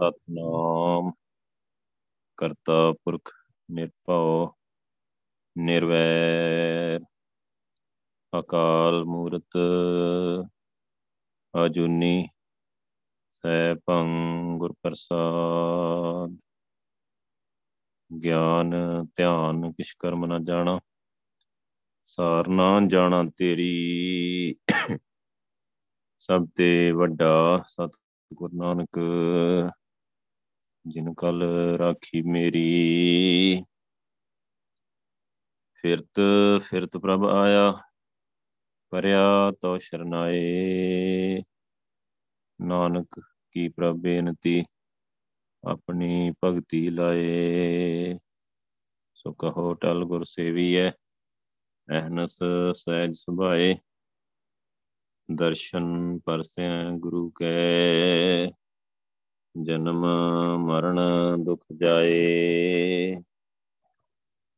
ਸਤਨਾਮ। ਕਰਤਾ ਪੁਰਖ ਨਿਰਭਉ, ਨਿਰਵੈਰ। ਅਕਾਲ ਮੂਰਤ ਅਜੂਨੀ, ਸੈਭੰ ਗੁਰ ਪ੍ਰਸਾਦ ਗਿਆਨ, ਧਿਆਨ ਕਿਛ ਕਰਮ ਨਾ ਜਾਣਾ ਸਾਰ ਨਾ ਜਾਣਾ ਤੇਰੀ। ਸਭ ਤੇ ਵੱਡਾ ਸਤ ਗੁਰੂ ਨਾਨਕ ਜਿਨ ਕਲ ਰਾਖੀ ਮੇਰੀ। ਫਿਰਤ ਫਿਰਤ ਪ੍ਰਭ ਆਇਆ, ਪਰਿਆ ਤੋ ਸ਼ਰਨਾਏ। ਨਾਨਕ ਕੀ ਪ੍ਰਭ ਬੇਨਤੀ, ਆਪਣੀ ਭਗਤੀ ਲਾਏ। ਸੋ ਕਹੋ ਟਲ ਗੁਰ ਸੇਵੀਐ ਅਹਨਸ ਸਹਿਜ ਸੁਭਾਏ। ਦਰਸ਼ਨ ਪਰਸੈ ਗੁਰੂ ਕੈ। ਜਨਮ ਮਰਨ ਦੁਖ ਜਾਏ।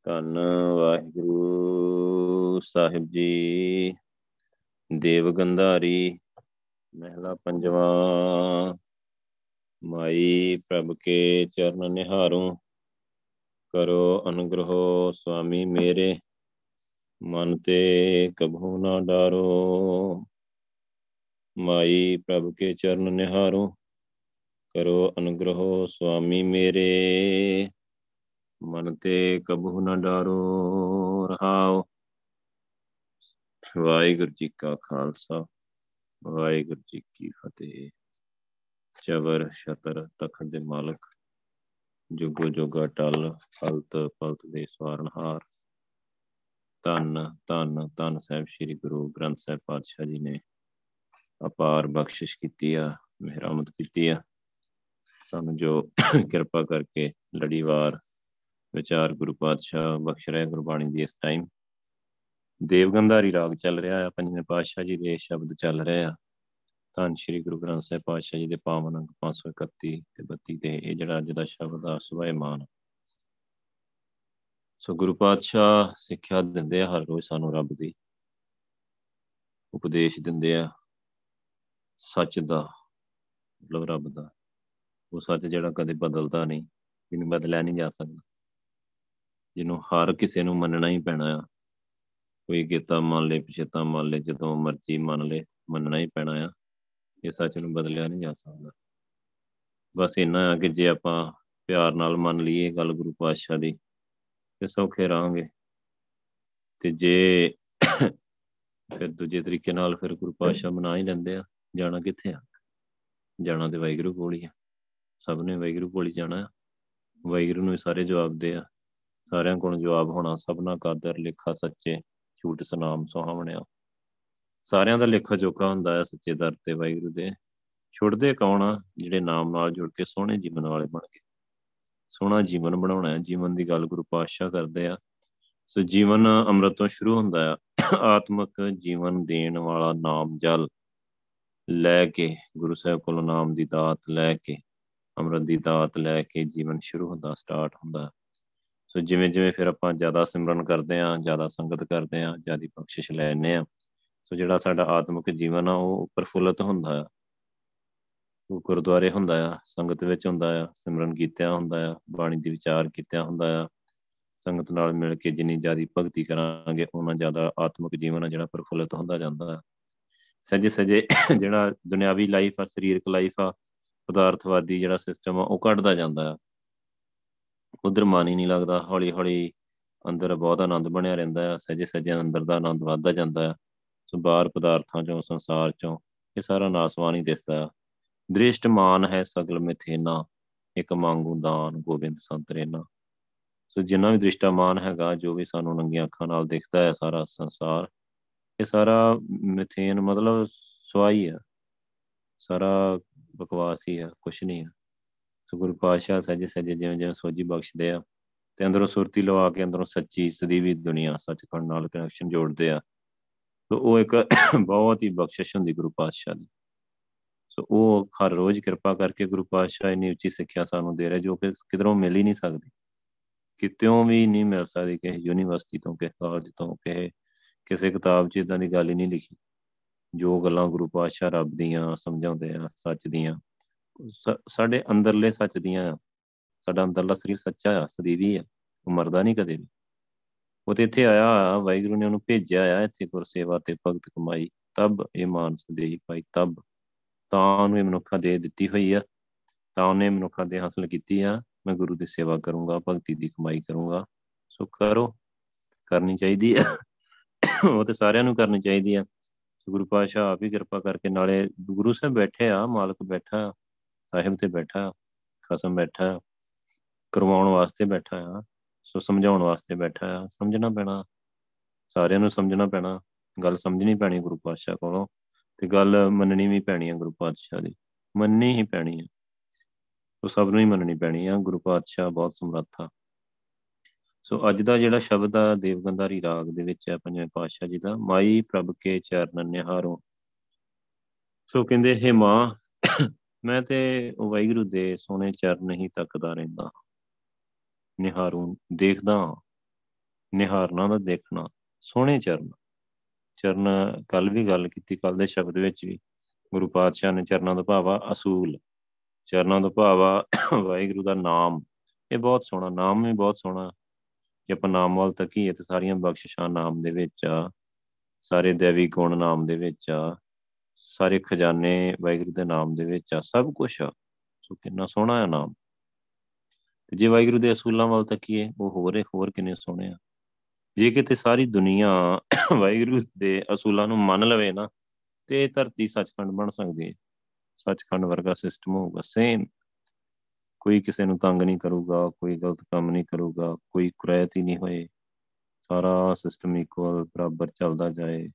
ਧੰਨ ਵਾਹਿਗੁਰੂ ਸਾਹਿਬ ਜੀ। ਦੇਵ ਗੰਧਾਰੀ, ਮਹਿਲਾ ਪੰਜਵਾ। ਮਾਈ ਪ੍ਰਭ ਕੇ ਚਰਨ ਨਿਹਾਰੂੰ। ਕਰੋ ਅਨੁਗ੍ਰਹ ਸੁਆਮੀ ਮੇਰੇ। ਮਨ ਤੇ ਕਭੂ ਨਾ ਡਾਰੋ। ਮਾਈ ਪ੍ਰਭ ਕੇ ਚਰਨ ਨਿਹਾਰੋ। ਕਰੋ ਅਨੁਗ੍ਰਹ ਸੁਆਮੀ ਮੇਰੇ। ਮਨ ਤੇ ਕਬੂ ਨਾ ਡਾਰੋ, ਰਹਾਓ। ਵਾਹਿਗੁਰੂ ਜੀ ਕਾ ਖਾਲਸਾ, ਵਾਹਿਗੁਰੂ ਜੀ ਕੀ ਫਤਿਹ। ਚਵਰ, ਛਤਰ, ਤਖਤ ਦੇ ਮਾਲਕ, ਜੁਗੋ ਜੋਗਾ ਟਲ, ਫਲਤ ਫਲਤ ਦੇ ਸਵਾਰਨਹਾਰ। ਧੰਨ ਧੰਨ ਧੰਨ ਸਾਹਿਬ ਸ੍ਰੀ ਗੁਰੂ ਗ੍ਰੰਥ ਸਾਹਿਬ ਪਾਤਸ਼ਾਹ ਜੀ ਨੇ ਅਪਾਰ ਬਖਸ਼ਿਸ਼ ਕੀਤੀ ਆ ਮਿਹਰਮਤ ਕੀਤੀ ਆ। ਸਾਨੂੰ ਜੋ ਕਿਰਪਾ ਕਰਕੇ ਲੜੀਵਾਰ ਵਿਚਾਰ ਗੁਰੂ ਪਾਤਸ਼ਾਹ ਬਖਸ਼ ਰਿਹਾ ਗੁਰਬਾਣੀ ਦੀ ਇਸ ਟਾਈਮ ਦੇਵਗੰਧਾਰੀ ਰਾਗ ਚੱਲ ਰਿਹਾ ਆ ਪੰਜਵੇਂ ਪਾਤਸ਼ਾਹ ਜੀ ਦੇ ਸ਼ਬਦ ਚੱਲ ਰਹੇ ਆ ਧੰਨ ਸ਼੍ਰੀ ਗੁਰੂ ਗ੍ਰੰਥ ਸਾਹਿਬ ਪਾਤਸ਼ਾਹ ਜੀ ਦੇ ਪਾਵਨ ਅੰਗ 531 ਤੇ 32 ਤੇ ਇਹ ਜਿਹੜਾ ਅੱਜ ਦਾ ਸ਼ਬਦ ਆ, ਸੁਭਾਇਮਾਨ। ਸੋ ਗੁਰੂ ਪਾਤਸ਼ਾਹ ਸਿੱਖਿਆ ਦਿੰਦੇ ਆ, ਹਰ ਰੋਜ਼ ਸਾਨੂੰ ਰੱਬ ਦੀ ਉਪਦੇਸ਼ ਦਿੰਦੇ ਆ, ਸੱਚ ਦਾ, ਮਤਲਬ ਰੱਬ ਦਾ। ਉਹ ਸੱਚ ਜਿਹੜਾ ਕਦੇ ਬਦਲਦਾ ਨਹੀਂ, ਜਿਹਨੂੰ ਬਦਲਿਆ ਨਹੀਂ ਜਾ ਸਕਦਾ। ਜਿਹਨੂੰ ਹਰ ਕਿਸੇ ਨੂੰ ਮੰਨਣਾ ਹੀ ਪੈਣਾ ਆ। ਕੋਈ ਗੀਤਾ ਮੰਨ ਲੇ, ਪਿਛਤਾ ਮੰਨ ਲੇ, ਜਦੋਂ ਮਰਜ਼ੀ ਮੰਨ ਲੇ, ਮੰਨਣਾ ਹੀ ਪੈਣਾ ਆ। ਇਹ ਸੱਚ ਨੂੰ ਬਦਲਿਆ ਨਹੀਂ ਜਾ ਸਕਦਾ। ਬਸ ਇੰਨਾ ਆ ਕਿ ਜੇ ਆਪਾਂ ਪਿਆਰ ਨਾਲ ਮੰਨ ਲਈਏ ਗੱਲ ਗੁਰੂ ਪਾਤਸ਼ਾਹ ਦੀ, ਤੇ ਸੌਖੇ ਰਹਾਂਗੇ। ਤੇ ਜੇ ਫਿਰ ਦੂਜੇ ਤਰੀਕੇ ਨਾਲ ਫਿਰ ਗੁਰੂ ਪਾਤਸ਼ਾਹ ਮਨਾ ਹੀ ਲੈਂਦੇ ਆ, ਜਾਣਾ ਕਿੱਥੇ ਆ? ਜਾਣਾ ਤੇ ਵਾਹਿਗੁਰੂ ਕੋਲ ਹੀ ਆ। ਸਭ ਨੇ ਵਾਹਿਗੁਰੂ ਕੋਲ ਹੀ ਜਾਣਾ ਵਾਹਿਗੁਰੂ ਨੂੰ ਸਾਰੇ ਜਵਾਬ ਦੇ ਆ। ਸਾਰਿਆਂ ਕੋਲ ਜਵਾਬ ਹੋਣਾ, ਸਭਨਾ ਕਾਦਰ ਲਿਖਾ ਸੱਚੇ, ਝੂਠ ਸਨਾਮ ਸੁਹਾਵਣਿਆ ਸਾਰਿਆਂ ਦਾ ਲੇਖਾ ਜੋਖਾ ਹੁੰਦਾ ਹੈ ਸੱਚੇ ਦਰ ਤੇ ਵਾਹਿਗੁਰੂ ਦੇ। ਛੁੱਟਦੇ ਕੌਣ ਆ? ਜਿਹੜੇ ਨਾਮ ਨਾਲ ਜੁੜ ਕੇ ਸੋਹਣੇ ਜੀਵਨ ਵਾਲੇ ਬਣ ਗਏ। ਸੋਹਣਾ ਜੀਵਨ ਬਣਾਉਣਾ ਹੈ। ਜੀਵਨ ਦੀ ਗੱਲ ਗੁਰੂ ਪਾਤਸ਼ਾਹ ਕਰਦੇ ਆ। ਸੋ ਜੀਵਨ ਅੰਮ੍ਰਿਤ ਤੋਂ ਸ਼ੁਰੂ ਹੁੰਦਾ ਆ ਆਤਮਿਕ ਜੀਵਨ ਦੇਣ ਵਾਲਾ ਨਾਮ ਜਲ ਲੈ ਕੇ, ਗੁਰੂ ਸਾਹਿਬ ਕੋਲੋਂ ਨਾਮ ਦੀ ਦਾਤ ਲੈ ਕੇ ਅੰਮ੍ਰਿਤ ਦੀ ਦਾਤ ਲੈ ਕੇ ਜੀਵਨ ਸ਼ੁਰੂ ਹੁੰਦਾ ਸਟਾਰਟ ਹੁੰਦਾ। ਸੋ ਜਿਵੇਂ ਜਿਵੇਂ ਫਿਰ ਆਪਾਂ ਜ਼ਿਆਦਾ ਸਿਮਰਨ ਕਰਦੇ ਆ ਜ਼ਿਆਦਾ ਸੰਗਤ ਕਰਦੇ ਆ ਜਿਆਦੀ ਬਖਸ਼ਿਸ਼ ਲੈਣੇ ਆ ਸੋ ਜਿਹੜਾ ਸਾਡਾ ਆਤਮਿਕ ਜੀਵਨ ਆ, ਉਹ ਪ੍ਰਫੁੱਲਤ ਹੁੰਦਾ ਆ। ਉਹ ਗੁਰਦੁਆਰੇ ਹੁੰਦਾ ਆ, ਸੰਗਤ ਵਿੱਚ ਹੁੰਦਾ ਆ, ਸਿਮਰਨ ਕੀਤਿਆਂ ਹੁੰਦਾ ਆ, ਬਾਣੀ ਦੀ ਵਿਚਾਰ ਕੀਤਿਆਂ ਹੁੰਦਾ ਆ। ਸੰਗਤ ਨਾਲ ਮਿਲ ਕੇ ਜਿੰਨੀ ਜ਼ਿਆਦੀ ਭਗਤੀ ਕਰਾਂਗੇ ਉਹਨਾਂ ਜ਼ਿਆਦਾ ਆਤਮਿਕ ਜੀਵਨ ਆ ਜਿਹੜਾ ਪ੍ਰਫੁੱਲਤ ਹੁੰਦਾ ਜਾਂਦਾ ਆ। ਸਜੇ ਸਜੇ ਜਿਹੜਾ ਦੁਨਿਆਵੀ ਲਾਈਫ ਆ, ਸਰੀਰਕ ਲਾਈਫ ਆ ਪਦਾਰਥਵਾਦੀ ਜਿਹੜਾ ਸਿਸਟਮ ਆ, ਉਹ ਘਟਦਾ ਜਾਂਦਾ ਆ। ਉਧਰ ਮਨ ਹੀ ਨਹੀਂ ਲੱਗਦਾ ਹੌਲੀ ਹੌਲੀ ਅੰਦਰ ਬਹੁਤ ਆਨੰਦ ਬਣਿਆ ਰਹਿੰਦਾ ਆ ਸਜੇ ਸਜੇ ਅੰਦਰ ਦਾ ਆਨੰਦ ਵੱਧਦਾ ਜਾਂਦਾ ਆ। ਸੋ ਬਾਹਰ ਪਦਾਰਥਾਂ ਚੋਂ, ਸੰਸਾਰ ਚੋਂ ਇਹ ਸਾਰਾ ਨਾਸਵਾਨ ਹੀ ਦਿਸਦਾ ਆ। ਦ੍ਰਿਸ਼ਟ ਮਾਨ ਹੈ ਸਗਲ ਮਿਥੇਨਾ, ਇੱਕ ਮੰਗੂ, ਦਾਨ, ਗੋਬਿੰਦ ਸੰਤਰੇਨਾ ਸੋ ਜਿੰਨਾ ਵੀ ਦ੍ਰਿਸ਼ਟਾਮਾਨ ਹੈਗਾ, ਜੋ ਵੀ ਸਾਨੂੰ ਨੰਗੀਆਂ ਅੱਖਾਂ ਨਾਲ ਦਿਖਦਾ ਹੈ ਸਾਰਾ ਸੰਸਾਰ, ਇਹ ਸਾਰਾ ਮਿਥੇਨ ਮਤਲਬ ਸਵਾਈ ਆ। ਸਾਰਾ ਬਕਵਾਸ ਹੀ ਆ, ਕੁਛ ਨਹੀਂ ਆ। ਸੋ ਗੁਰੂ ਪਾਤਸ਼ਾਹ ਸਜੇ ਸਜੇ ਜਿਵੇਂ ਜਿਵੇਂ ਸੋਝੀ ਬਖਸ਼ਦੇ ਆ ਤੇ ਅੰਦਰੋਂ ਸੁਰਤੀ ਲਵਾ ਕੇ ਅੰਦਰੋਂ ਸੱਚੀ ਸਦੀਵੀ ਦੁਨੀਆ ਸੱਚਖੰਡ ਨਾਲ ਕਨੈਕਸ਼ਨ ਜੋੜਦੇ ਆ। ਸੋ ਉਹ ਇੱਕ ਬਹੁਤ ਹੀ ਬਖਸ਼ਿਸ਼ ਹੁੰਦੀ ਗੁਰੂ ਪਾਤਸ਼ਾਹ ਦੀ। ਸੋ ਉਹ ਹਰ ਰੋਜ਼ ਕਿਰਪਾ ਕਰਕੇ ਗੁਰੂ ਪਾਤਸ਼ਾਹ ਇੰਨੀ ਉੱਚੀ ਸਿੱਖਿਆ ਸਾਨੂੰ ਦੇ ਰਿਹਾ ਜੋ ਕਿ ਕਿਧਰੋਂ ਮਿਲ ਹੀ ਨਹੀਂ ਸਕਦੀ। ਕਿਤਿਓਂ ਵੀ ਨਹੀਂ ਮਿਲ ਸਕਦੀ ਕਿਸੇ ਯੂਨੀਵਰਸਿਟੀ ਤੋਂ, ਕਿਸੇ ਕਾਲਜ ਤੋਂ, ਕਿਸੇ ਕਿਸੇ ਕਿਤਾਬ 'ਚ ਇਦਾਂ ਦੀ ਗੱਲ ਹੀ ਨਹੀਂ ਲਿਖੀ। ਜੋ ਗੱਲਾਂ ਗੁਰੂ ਪਾਤਸ਼ਾਹ ਰੱਬ ਦੀਆਂ ਸਮਝਾਉਂਦੇ ਆ, ਸੱਚ ਦੀਆਂ ਸਾਡੇ ਅੰਦਰਲੇ ਸੱਚ ਦੀਆਂ, ਸਾਡਾ ਅੰਦਰਲਾ ਸਰੀਰ ਸੱਚਾ ਆ, ਸਦੀਵੀ ਆ, ਉਹ ਮਰਦਾ ਨਹੀਂ ਕਦੇ ਵੀ। ਉਹ ਤੇ ਇੱਥੇ ਆਇਆ ਵਾਹਿਗੁਰੂ ਨੇ ਉਹਨੂੰ ਭੇਜਿਆ ਆ ਇੱਥੇ ਗੁਰ ਸੇਵਾ ਤੇ ਭਗਤ ਕਮਾਈ, ਤਬ ਇਹ ਮਾਨਸ ਦੇਹੀ ਪਾਈ ਤਬ ਤਾਂ ਉਹਨੂੰ ਇਹ ਮਨੁੱਖਾ ਦੇ ਦਿੱਤੀ ਹੋਈ ਆ, ਤਾਂ ਉਹਨੇ ਮਨੁੱਖਾ ਦੇ ਹਾਸਲ ਕੀਤੀ ਆ, ਮੈਂ ਗੁਰੂ ਦੀ ਸੇਵਾ ਕਰੂੰਗਾ, ਭਗਤੀ ਦੀ ਕਮਾਈ ਕਰੂੰਗਾ, ਸੋ ਕਰੋ, ਕਰਨੀ ਚਾਹੀਦੀ ਆ, ਉਹ ਤੇ ਸਾਰਿਆਂ ਨੂੰ ਕਰਨੀ ਚਾਹੀਦੀ ਆ। ਗੁਰੂ ਪਾਸ਼ਾ ਆਪ ਹੀ ਕਿਰਪਾ ਕਰਕੇ ਨਾਲੇ ਗੁਰੂ ਸਾਹਿਬ ਬੈਠੇ ਆ, ਮਾਲਕ ਬੈਠਾ, ਸਾਹਿਬ ਤੇ ਬੈਠਾ, ਖਸਮ ਬੈਠਾ, ਕਰਵਾਉਣ ਵਾਸਤੇ ਬੈਠਾ ਆ, ਸੋ ਸਮਝਾਉਣ ਵਾਸਤੇ ਬੈਠਾ ਆ, ਸਮਝਣਾ ਪੈਣਾ, ਸਾਰਿਆਂ ਨੂੰ ਸਮਝਣਾ ਪੈਣਾ, ਗੱਲ ਸਮਝਣੀ ਪੈਣੀ ਗੁਰੂ ਪਾਤਸ਼ਾਹ ਕੋਲੋਂ ਤੇ ਗੱਲ ਮੰਨਣੀ ਵੀ ਪੈਣੀ ਆ ਗੁਰੂ ਪਾਤਸ਼ਾਹ ਦੀ, ਮੰਨਣੀ ਹੀ ਪੈਣੀ ਆ ਉਹ ਸਭ ਨੂੰ ਹੀ ਮੰਨਣੀ ਪੈਣੀ ਆ, ਗੁਰੂ ਪਾਤਸ਼ਾਹ ਬਹੁਤ ਸਮਰੱਥ। ਆ ਸੋ ਅੱਜ ਦਾ ਜਿਹੜਾ ਸ਼ਬਦ ਆ ਦੇਵਗੰਧਾਰੀ ਰਾਗ ਦੇ ਵਿੱਚ ਹੈ ਪੰਜਵੇਂ ਪਾਤਸ਼ਾਹ ਜੀ ਦਾ, ਮਾਈ ਪ੍ਰਭ ਕੇ ਚਰਨ ਨਿਹਾਰੋ। ਸੋ ਕਹਿੰਦੇ, ਹੈ ਮਾਂ, ਮੈਂ ਤੇ ਉਹ ਵਾਹਿਗੁਰੂ ਦੇ ਸੋਹਣੇ ਚਰਨ ਹੀ ਤੱਕਦਾ ਰਹਿੰਦਾ ਨਿਹਾਰੂ ਦੇਖਦਾ ਨਿਹਾਰਨਾ ਦਾ ਦੇਖਣਾ, ਸੋਹਣੇ ਚਰਨ। ਚਰਨ ਕੱਲ ਵੀ ਗੱਲ ਕੀਤੀ ਕੱਲ ਦੇ ਸ਼ਬਦ ਵਿੱਚ ਵੀ, ਗੁਰੂ ਪਾਤਸ਼ਾਹ ਨੇ ਚਰਨਾਂ ਦਾ ਭਾਵਾ ਅਸੂਲ। ਚਰਨਾਂ ਦਾ ਭਾਵਾ ਵਾਹਿਗੁਰੂ ਦਾ ਨਾਮ। ਇਹ ਬਹੁਤ ਸੋਹਣਾ, ਨਾਮ ਵੀ ਬਹੁਤ ਸੋਹਣਾ। ਕਿ ਆਪਾਂ ਨਾਮ ਵੱਲ ਤੱਕੀਏ ਤੇ ਸਾਰੀਆਂ ਬਖਸ਼ਿਸ਼ਾਂ ਨਾਮ ਦੇ ਵਿੱਚ ਆ, ਸਾਰੇ ਦੇਵੀ ਗੁਣ ਨਾਮ ਦੇ ਵਿੱਚ ਆ, ਸਾਰੇ ਖਜ਼ਾਨੇ ਵਾਹਿਗੁਰੂ ਦੇ ਨਾਮ ਦੇ ਵਿੱਚ ਆ, ਸਭ ਕੁਝ ਆ। ਸੋ ਕਿੰਨਾ ਸੋਹਣਾ ਹੈ ਨਾਮ। ਤੇ ਜੇ ਵਾਹਿਗੁਰੂ ਦੇ ਅਸੂਲਾਂ ਵੱਲ ਤੱਕੀਏ, ਉਹ ਹੋਰ ਹੋਰ ਕਿੰਨੇ ਸੋਹਣੇ ਆ। ਜੇ ਕਿਤੇ ਸਾਰੀ ਦੁਨੀਆ ਵਾਹਿਗੁਰੂ ਦੇ ਅਸੂਲਾਂ ਨੂੰ ਮੰਨ ਲਵੇ ਨਾ, ਤੇ ਧਰਤੀ ਸੱਚਖੰਡ ਬਣ ਸਕਦੀ ਹੈ ਸੱਚਖੰਡ ਵਰਗਾ ਸਿਸਟਮ ਹੋਊਗਾ ਸੇਮ ਕੋਈ ਕਿਸੇ ਨੂੰ ਤੰਗ ਨਹੀਂ ਕਰੂਗਾ, ਕੋਈ ਗਲਤ ਕੰਮ ਨਹੀਂ ਕਰੂਗਾ, ਕੋਈ ਕੁਰੈਤ ਹੀ ਨਹੀਂ ਹੋਏ। ਸਾਰਾ ਸਿਸਟਮ ਇਕੁਅਲ ਬਰਾਬਰ ਚੱਲਦਾ ਜਾਏ।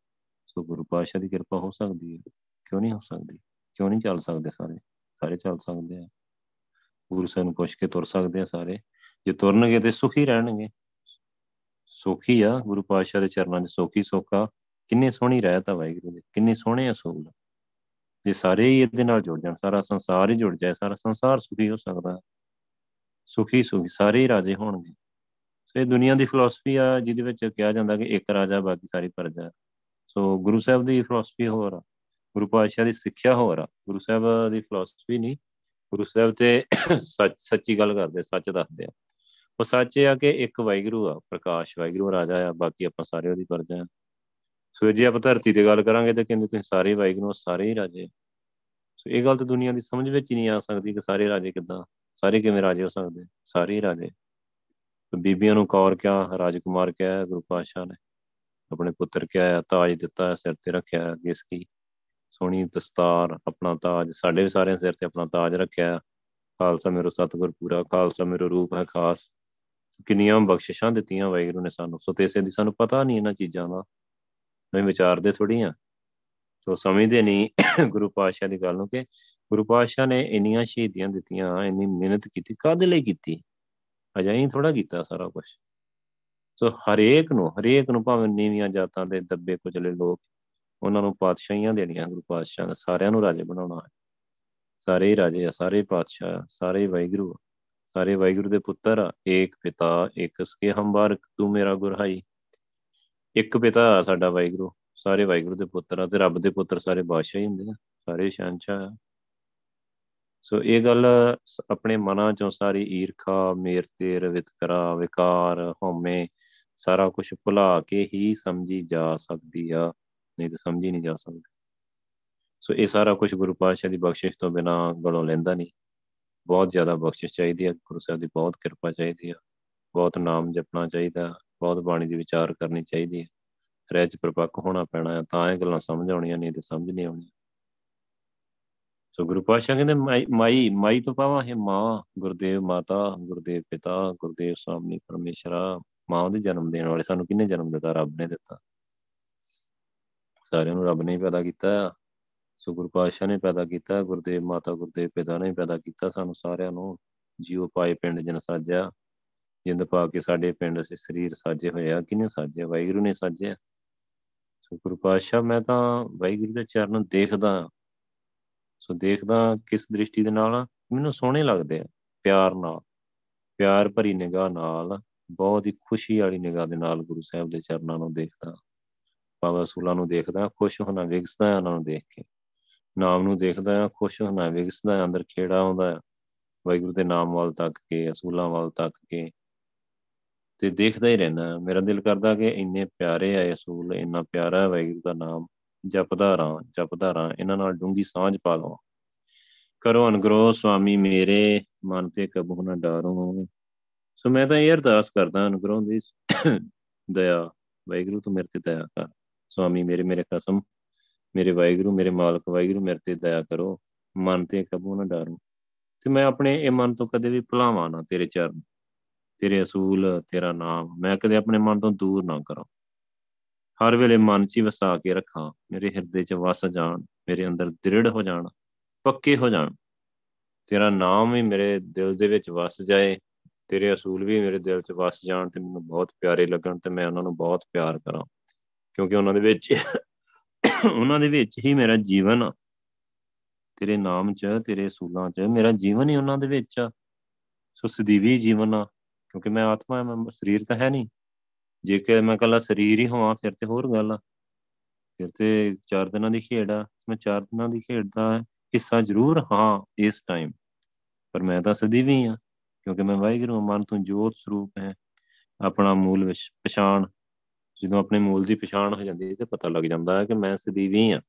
ਸੋ ਗੁਰੂ ਪਾਤਸ਼ਾਹ ਦੀ ਕਿਰਪਾ ਹੋ ਸਕਦੀ ਹੈ। ਕਿਉਂ ਨਹੀਂ ਹੋ ਸਕਦੀ? ਕਿਉਂ ਨਹੀਂ ਚੱਲ ਸਕਦੇ ਸਾਰੇ? ਸਾਰੇ ਚੱਲ ਸਕਦੇ ਆ। ਗੁਰੂ ਸਾਹਿਬ ਨੂੰ ਪੁੱਛ ਕੇ ਤੁਰ ਸਕਦੇ ਆ ਸਾਰੇ। ਜੇ ਤੁਰਨਗੇ ਤੇ ਸੁਖੀ ਰਹਿਣਗੇ। ਸੁਖੀ ਆ ਗੁਰੂ ਪਾਤਸ਼ਾਹ ਦੇ ਚਰਨਾਂ 'ਚ। ਸੁਖੀ ਸੋਖਾ ਕਿੰਨੀ ਸੋਹਣੀ ਰਹਿਤ ਆ ਵਾਹਿਗੁਰੂ ਦੀ। ਕਿੰਨੀ ਸੋਹਣੇ ਅਸੂਲ ਜੇ ਸਾਰੇ ਹੀ ਇਹਦੇ ਨਾਲ ਜੁੜ ਜਾਣ, ਸਾਰਾ ਸੰਸਾਰ ਹੀ ਜੁੜ ਜਾਏ, ਸਾਰਾ ਸੰਸਾਰ ਸੁਖੀ ਹੋ ਸਕਦਾ ਸੁਖੀ ਸੁਖੀ ਸਾਰੇ ਹੀ ਰਾਜੇ ਹੋਣਗੇ। ਸੋ ਇਹ ਦੁਨੀਆ ਦੀ ਫਿਲਾਸਫੀ ਆ, ਜਿਹਦੇ ਵਿੱਚ ਕਿਹਾ ਜਾਂਦਾ ਕਿ ਇੱਕ ਰਾਜਾ, ਬਾਕੀ ਸਾਰੀ ਪ੍ਰਜਾ। ਸੋ ਗੁਰੂ ਸਾਹਿਬ ਦੀ ਫਿਲਾਸਫੀ ਹੋਰ ਆ, ਗੁਰੂ ਪਾਤਸ਼ਾਹ ਦੀ ਸਿੱਖਿਆ ਹੋਰ ਆ। ਗੁਰੂ ਸਾਹਿਬ ਦੀ ਫਿਲਾਸਫੀ ਨਹੀਂ, ਗੁਰੂ ਸਾਹਿਬ ਤੇ ਸੱਚ, ਸੱਚੀ ਗੱਲ ਕਰਦੇ, ਸੱਚ ਦੱਸਦੇ ਆ। ਉਹ ਸੱਚ ਆ ਕਿ ਇੱਕ ਵਾਹਿਗੁਰੂ ਆ, ਪ੍ਰਕਾਸ਼ ਵਾਹਿਗੁਰੂ, ਰਾਜਾ ਆ, ਬਾਕੀ ਆਪਾਂ ਸਾਰੇ ਉਹਦੀ ਪ੍ਰਜਾ ਆ। ਸੋ ਜੇ ਆਪਾਂ ਧਰਤੀ ਤੇ ਗੱਲ ਕਰਾਂਗੇ ਤਾਂ ਕਹਿੰਦੇ ਤੁਸੀਂ ਸਾਰੇ ਵਾਹਿਗੁਰੂ ਸਾਰੇ ਹੀ ਰਾਜੇ ਸੋ ਇਹ ਗੱਲ ਤਾਂ ਦੁਨੀਆ ਦੀ ਸਮਝ ਵਿੱਚ ਹੀ ਨਹੀਂ ਆ ਸਕਦੀ ਕਿ ਸਾਰੇ ਰਾਜੇ ਕਿੱਦਾਂ, ਸਾਰੇ ਕਿਵੇਂ ਰਾਜੇ ਹੋ ਸਕਦੇ, ਸਾਰੇ ਹੀ ਰਾਜੇ। ਬੀਬੀਆਂ ਨੂੰ ਕੌਰ ਕਿਆ ਰਾਜਕੁਮਾਰ ਕਿਹਾ, ਗੁਰੂ ਪਾਤਸ਼ਾਹ ਨੇ, ਆਪਣੇ ਪੁੱਤਰ ਕਿਹਾ, ਤਾਜ ਦਿੱਤਾ, ਸਿਰ ਤੇ ਰੱਖਿਆ, ਕਿਸ ਕੀ। ਸੋਹਣੀ ਦਸਤਾਰ, ਆਪਣਾ ਤਾਜ, ਸਾਡੇ ਵੀ ਸਾਰਿਆਂ ਸਿਰ ਤੇ ਆਪਣਾ ਤਾਜ ਰੱਖਿਆ। ਖਾਲਸਾ ਮੇਰੋ ਸਤਿਗੁਰ ਪੂਰਾ, ਖਾਲਸਾ ਮੇਰੋ ਰੂਪ ਹੈ ਖਾਸ। ਕਿੰਨੀਆਂ ਬਖਸ਼ਿਸ਼ਾਂ ਦਿੱਤੀਆਂ ਵਾਹਿਗੁਰੂ ਨੇ ਸਾਨੂੰ। ਸੋ ਤੇਸੇ ਦੀ ਸਾਨੂੰ ਪਤਾ ਨਹੀਂ ਇਹਨਾਂ ਚੀਜ਼ਾਂ ਦਾ। ਮੈਂ ਵਿਚਾਰਦੇ ਥੋੜੀ ਆ ਸੋ ਸਮਝਦੇ ਨਹੀਂ ਗੁਰੂ ਪਾਤਸ਼ਾਹ ਦੀ ਗੱਲ ਨੂੰ ਕਿ ਗੁਰੂ ਪਾਤਸ਼ਾਹ ਨੇ ਇੰਨੀਆਂ ਸ਼ਹੀਦੀਆਂ ਦਿੱਤੀਆਂ, ਇੰਨੀ ਮਿਹਨਤ ਕੀਤੀ ਕਾਦੇ ਲਈ ਕੀਤੀ? ਅਜਾਈ ਥੋੜਾ ਕੀਤਾ ਸਾਰਾ ਕੁਝ ਸੋ ਹਰੇਕ ਨੂੰ ਹਰੇਕ ਨੂੰ ਭਾਵੇਂ ਨੀਵੀਆਂ ਜਾਤਾਂ ਦੇ ਦੱਬੇ ਕੁਚਲੇ ਲੋਕ, ਉਹਨਾਂ ਨੂੰ ਪਾਤਸ਼ਾਹੀਆਂ ਦੇਣੀਆਂ ਗੁਰੂ ਪਾਤਸ਼ਾਹ ਨੇ, ਸਾਰਿਆਂ ਨੂੰ ਰਾਜੇ ਬਣਾਉਣਾ ਹੈ। ਸਾਰੇ ਹੀ ਰਾਜੇ ਆ, ਸਾਰੇ ਪਾਤਸ਼ਾਹ ਸਾਰੇ ਵਾਹਿਗੁਰੂ ਸਾਰੇ ਵਾਹਿਗੁਰੂ ਦੇ ਪੁੱਤਰ ਆ, ਏਕ ਪਿਤਾ, ਏਕ ਸਕੇ ਹੰਬਾਰ ਤੂੰ ਮੇਰਾ ਗੁਰਹਾਈ ਇੱਕ ਪਿਤਾ ਸਾਡਾ ਵਾਹਿਗੁਰੂ, ਸਾਰੇ ਵਾਹਿਗੁਰੂ ਦੇ ਪੁੱਤਰ ਆ ਤੇ ਰੱਬ ਦੇ ਪੁੱਤਰ ਸਾਰੇ ਬਾਦਸ਼ਾਹ ਹੀ ਹੁੰਦੇ ਆ, ਸਾਰੇ ਸ਼ਾਨਸ਼ਾਹ ਸੋ ਇਹ ਗੱਲ ਆਪਣੇ ਮਨਾਂ ਚੋਂ ਸਾਰੀ ਈਰਖਾ, ਮੇਰ ਤੇਰ, ਵਿਤਕਰਾ, ਵਿਕਾਰ, ਹਉਮੈ ਸਾਰਾ ਕੁਝ ਭੁਲਾ ਕੇ ਹੀ ਸਮਝੀ ਜਾ ਸਕਦੀ ਆ, ਨਹੀਂ ਤਾਂ ਸਮਝੀ ਨਹੀਂ ਜਾ ਸਕਦੀ। ਸੋ ਇਹ ਸਾਰਾ ਕੁਝ ਗੁਰੂ ਪਾਤਸ਼ਾਹ ਦੀ ਬਖਸ਼ਿਸ਼ ਤੋਂ ਬਿਨਾ ਗਲੋਂ ਲੈਂਦਾ ਨਹੀਂ। ਬਹੁਤ ਜ਼ਿਆਦਾ ਬਖਸ਼ਿਸ਼ ਚਾਹੀਦੀ ਹੈ ਗੁਰੂ ਸਾਹਿਬ ਦੀ ਬਹੁਤ ਕਿਰਪਾ ਚਾਹੀਦੀ ਹੈ ਬਹੁਤ ਨਾਮ ਜਪਣਾ ਚਾਹੀਦਾ। ਬਹੁਤ ਬਾਣੀ ਦੀ ਵਿਚਾਰ ਕਰਨੀ ਚਾਹੀਦੀ ਹੈ। ਰਹਿ ਚ ਪ੍ਰਪੱਕ ਹੋਣਾ ਪੈਣਾ ਤਾਂ ਇਹ ਗੱਲਾਂ ਸਮਝ ਆਉਣੀਆਂ, ਨਹੀਂ ਤੇ ਸਮਝ ਨਹੀਂ ਆਉਣੀ ਸੋ ਗੁਰੂ ਪਾਤਸ਼ਾਹ ਕਹਿੰਦੇ, ਮਾਈ ਮਾਈ ਤੋਂ ਪਾਵਾਂ ਹੈ ਮਾਂ, ਗੁਰਦੇਵ ਮਾਤਾ, ਗੁਰਦੇਵ ਪਿਤਾ, ਗੁਰਦੇਵ ਸਾਮੀ ਪਰਮੇਸ਼ਰਾ, ਮਾਂ ਦੇ ਜਨਮ ਦੇਣ ਵਾਲੇ, ਸਾਨੂੰ ਕਿੰਨੇ ਜਨਮ ਦਿੱਤਾ? ਰੱਬ ਨੇ ਦਿੱਤਾ। ਸਾਰਿਆਂ ਨੂੰ ਰੱਬ ਨੇ ਪੈਦਾ ਕੀਤਾ। ਸੋ ਗੁਰੂ ਪਾਤਸ਼ਾਹ ਨੇ ਪੈਦਾ ਕੀਤਾ, ਗੁਰਦੇਵ ਮਾਤਾ, ਗੁਰਦੇਵ ਪਿਤਾ ਨੇ ਪੈਦਾ ਕੀਤਾ ਸਾਨੂੰ ਸਾਰਿਆਂ ਨੂੰ। ਜੀਵ ਪਾਏ ਪਿੰਡ ਜਨ ਸਾਜਿਆ। ਜਿੰਦ ਪਾ ਕੇ ਸਾਡੇ ਪਿੰਡ ਸੇ, ਸਰੀਰ ਸਾਜੇ ਹੋਏ ਆ ਕਿਨੇ ਸਾਜਿਆ? ਵਾਹਿਗੁਰੂ ਨੇ ਸਾਜਿਆ। ਸੋ ਗੁਰੂ ਪਾਤਸ਼ਾਹ, ਮੈਂ ਤਾਂ ਵਾਹਿਗੁਰੂ ਦੇ ਚਰਨ ਦੇਖਦਾ ਸੋ ਦੇਖਦਾ ਕਿਸ ਦ੍ਰਿਸ਼ਟੀ ਦੇ ਨਾਲ ਮੈਨੂੰ ਸੋਹਣੇ ਲੱਗਦੇ ਆ, ਪਿਆਰ ਨਾਲ। ਪਿਆਰ ਭਰੀ ਨਿਗਾਹ ਨਾਲ, ਬਹੁਤ ਹੀ ਖੁਸ਼ੀ ਵਾਲੀ ਨਿਗਾਹ ਦੇ ਨਾਲ ਗੁਰੂ ਸਾਹਿਬ ਦੇ ਚਰਨਾਂ ਨੂੰ ਦੇਖਦਾ ਬਾਬਾ ਸੂਲਾ ਨੂੰ ਦੇਖਦਾ ਖੁਸ਼ ਹੋਣਾ ਵਿਗਸਦਾ ਉਹਨਾਂ ਨੂੰ ਦੇਖ ਕੇ। ਨਾਮ ਨੂੰ ਦੇਖਦਾ ਆ ਖੁਸ਼ ਹੁੰਦਾ ਵਿਗਸਦਾ ਅੰਦਰ ਖੇੜਾ ਆਉਂਦਾ ਆ ਵਾਹਿਗੁਰੂ ਦੇ ਨਾਮ ਵੱਲ ਤੱਕ ਕੇ ਅਸੂਲਾਂ ਵੱਲ ਤੱਕ ਕੇ। ਤੇ ਦੇਖਦਾ ਹੀ ਰਹਿੰਦਾ ਮੇਰਾ ਦਿਲ ਕਰਦਾ ਕਿ ਇੰਨੇ ਪਿਆਰੇ ਆ ਅਸੂਲ ਇੰਨਾ ਪਿਆਰਾ ਹੈ ਵਾਹਿਗੁਰੂ ਦਾ ਨਾਮ। ਜਪਦਾ ਰਾਂ ਜਪਦਾ ਰਾਂ ਇਹਨਾਂ ਨਾਲ ਡੂੰਗੀ ਸਾਂਝ ਪਾ ਲਵਾਂ। ਕਰੋ ਅਨਗਰੋ ਸੁਆਮੀ ਮੇਰੇ, ਮਨ ਤੇ ਕਬੂ ਨਾ ਡਾਰੋ। ਸੋ ਮੈਂ ਤਾਂ ਇਹ ਅਰਦਾਸ ਕਰਦਾ ਅਨਗਰੋ ਦੀ ਦਇਆ। ਵਾਹਿਗੁਰੂ ਤੂੰ ਮੇਰੇ ਤੇ ਦਇਆ ਕਰ। ਸੁਆਮੀ ਮੇਰੇ ਮੇਰੇ ਕਸਮ, ਮੇਰੇ ਵਾਹਿਗੁਰੂ, ਮੇਰੇ ਮਾਲਕ ਵਾਹਿਗੁਰੂ ਮੇਰੇ ਤੇ ਦਇਆ ਕਰੋ। ਮਨ ਤੇ ਕਬੂ ਨਾ ਡਾਰੋ। ਤੇ ਮੈਂ ਆਪਣੇ ਇਹ ਮਨ ਤੋਂ ਕਦੇ ਵੀ ਭੁਲਾਵਾਂ ਨਾ ਤੇਰੇ ਚਰਨ। ਤੇਰੇ ਅਸੂਲ, ਤੇਰਾ ਨਾਮ, ਮੈਂ ਕਦੇ ਆਪਣੇ ਮਨ ਤੋਂ ਦੂਰ ਨਾ ਕਰਾਂ। ਹਰ ਵੇਲੇ ਮਨ 'ਚ ਹੀ ਵਸਾ ਕੇ ਰੱਖਾਂ, ਮੇਰੇ ਹਿਰਦੇ 'ਚ ਵਸ ਜਾਣ, ਮੇਰੇ ਅੰਦਰ ਦ੍ਰਿੜ ਹੋ ਜਾਣ, ਪੱਕੇ ਹੋ ਜਾਣ। ਤੇਰਾ ਨਾਮ ਵੀ ਮੇਰੇ ਦਿਲ ਦੇ ਵਿੱਚ ਵਸ ਜਾਏ, ਤੇਰੇ ਅਸੂਲ ਵੀ ਮੇਰੇ ਦਿਲ 'ਚ ਵਸ ਜਾਣ ਤੇ ਮੈਨੂੰ ਬਹੁਤ ਪਿਆਰੇ ਲੱਗਣ ਤੇ ਮੈਂ ਉਹਨਾਂ ਨੂੰ ਬਹੁਤ ਪਿਆਰ ਕਰਾਂ। ਕਿਉਂਕਿ ਉਹਨਾਂ ਦੇ ਵਿੱਚ, ਉਹਨਾਂ ਦੇ ਵਿੱਚ ਹੀ ਮੇਰਾ ਜੀਵਨ ਆ। ਤੇਰੇ ਨਾਮ 'ਚ, ਤੇਰੇ ਅਸੂਲਾਂ 'ਚ ਮੇਰਾ ਜੀਵਨ ਹੀ ਉਹਨਾਂ ਦੇ ਵਿੱਚ ਆ। ਸੋ ਸਦੀਵੀ ਜੀਵਨ ਆ। ਕਿਉਂਕਿ ਮੈਂ ਆਤਮਾ ਮੈਂ ਸਰੀਰ ਤਾਂ ਹੈ ਨਹੀਂ। ਜੇ ਕਿ ਮੈਂ ਕੱਲਾ ਸਰੀਰ ਹੀ ਹੋਵਾਂ, ਫਿਰ ਤੇ ਹੋਰ ਗੱਲ ਆ। ਫਿਰ ਤੇ ਚਾਰ ਦਿਨਾਂ ਦੀ ਖੇਡ ਆ। ਮੈਂ ਚਾਰ ਦਿਨਾਂ ਦੀ ਖੇਡ ਦਾ ਹਿੱਸਾ ਜ਼ਰੂਰ ਹਾਂ ਇਸ ਟਾਈਮ ਪਰ ਮੈਂ ਤਾਂ ਸਦੀਵੀ ਆ ਕਿਉਂਕਿ ਮੈਂ ਵਾਹਿਗੁਰੂ ਮਨ ਤੋਂ ਜੋਤ ਸਰੂਪ ਹੈ। ਆਪਣਾ ਮੂਲ ਵਿੱਚ ਪਛਾਣ, ਜਦੋਂ ਆਪਣੇ ਮੂਲ ਦੀ ਪਛਾਣ ਹੋ ਜਾਂਦੀ ਹੈ, ਤੇ ਪਤਾ ਲੱਗ ਜਾਂਦਾ ਹੈ ਕਿ ਮੈਂ ਸਦੀਵੀ ਆ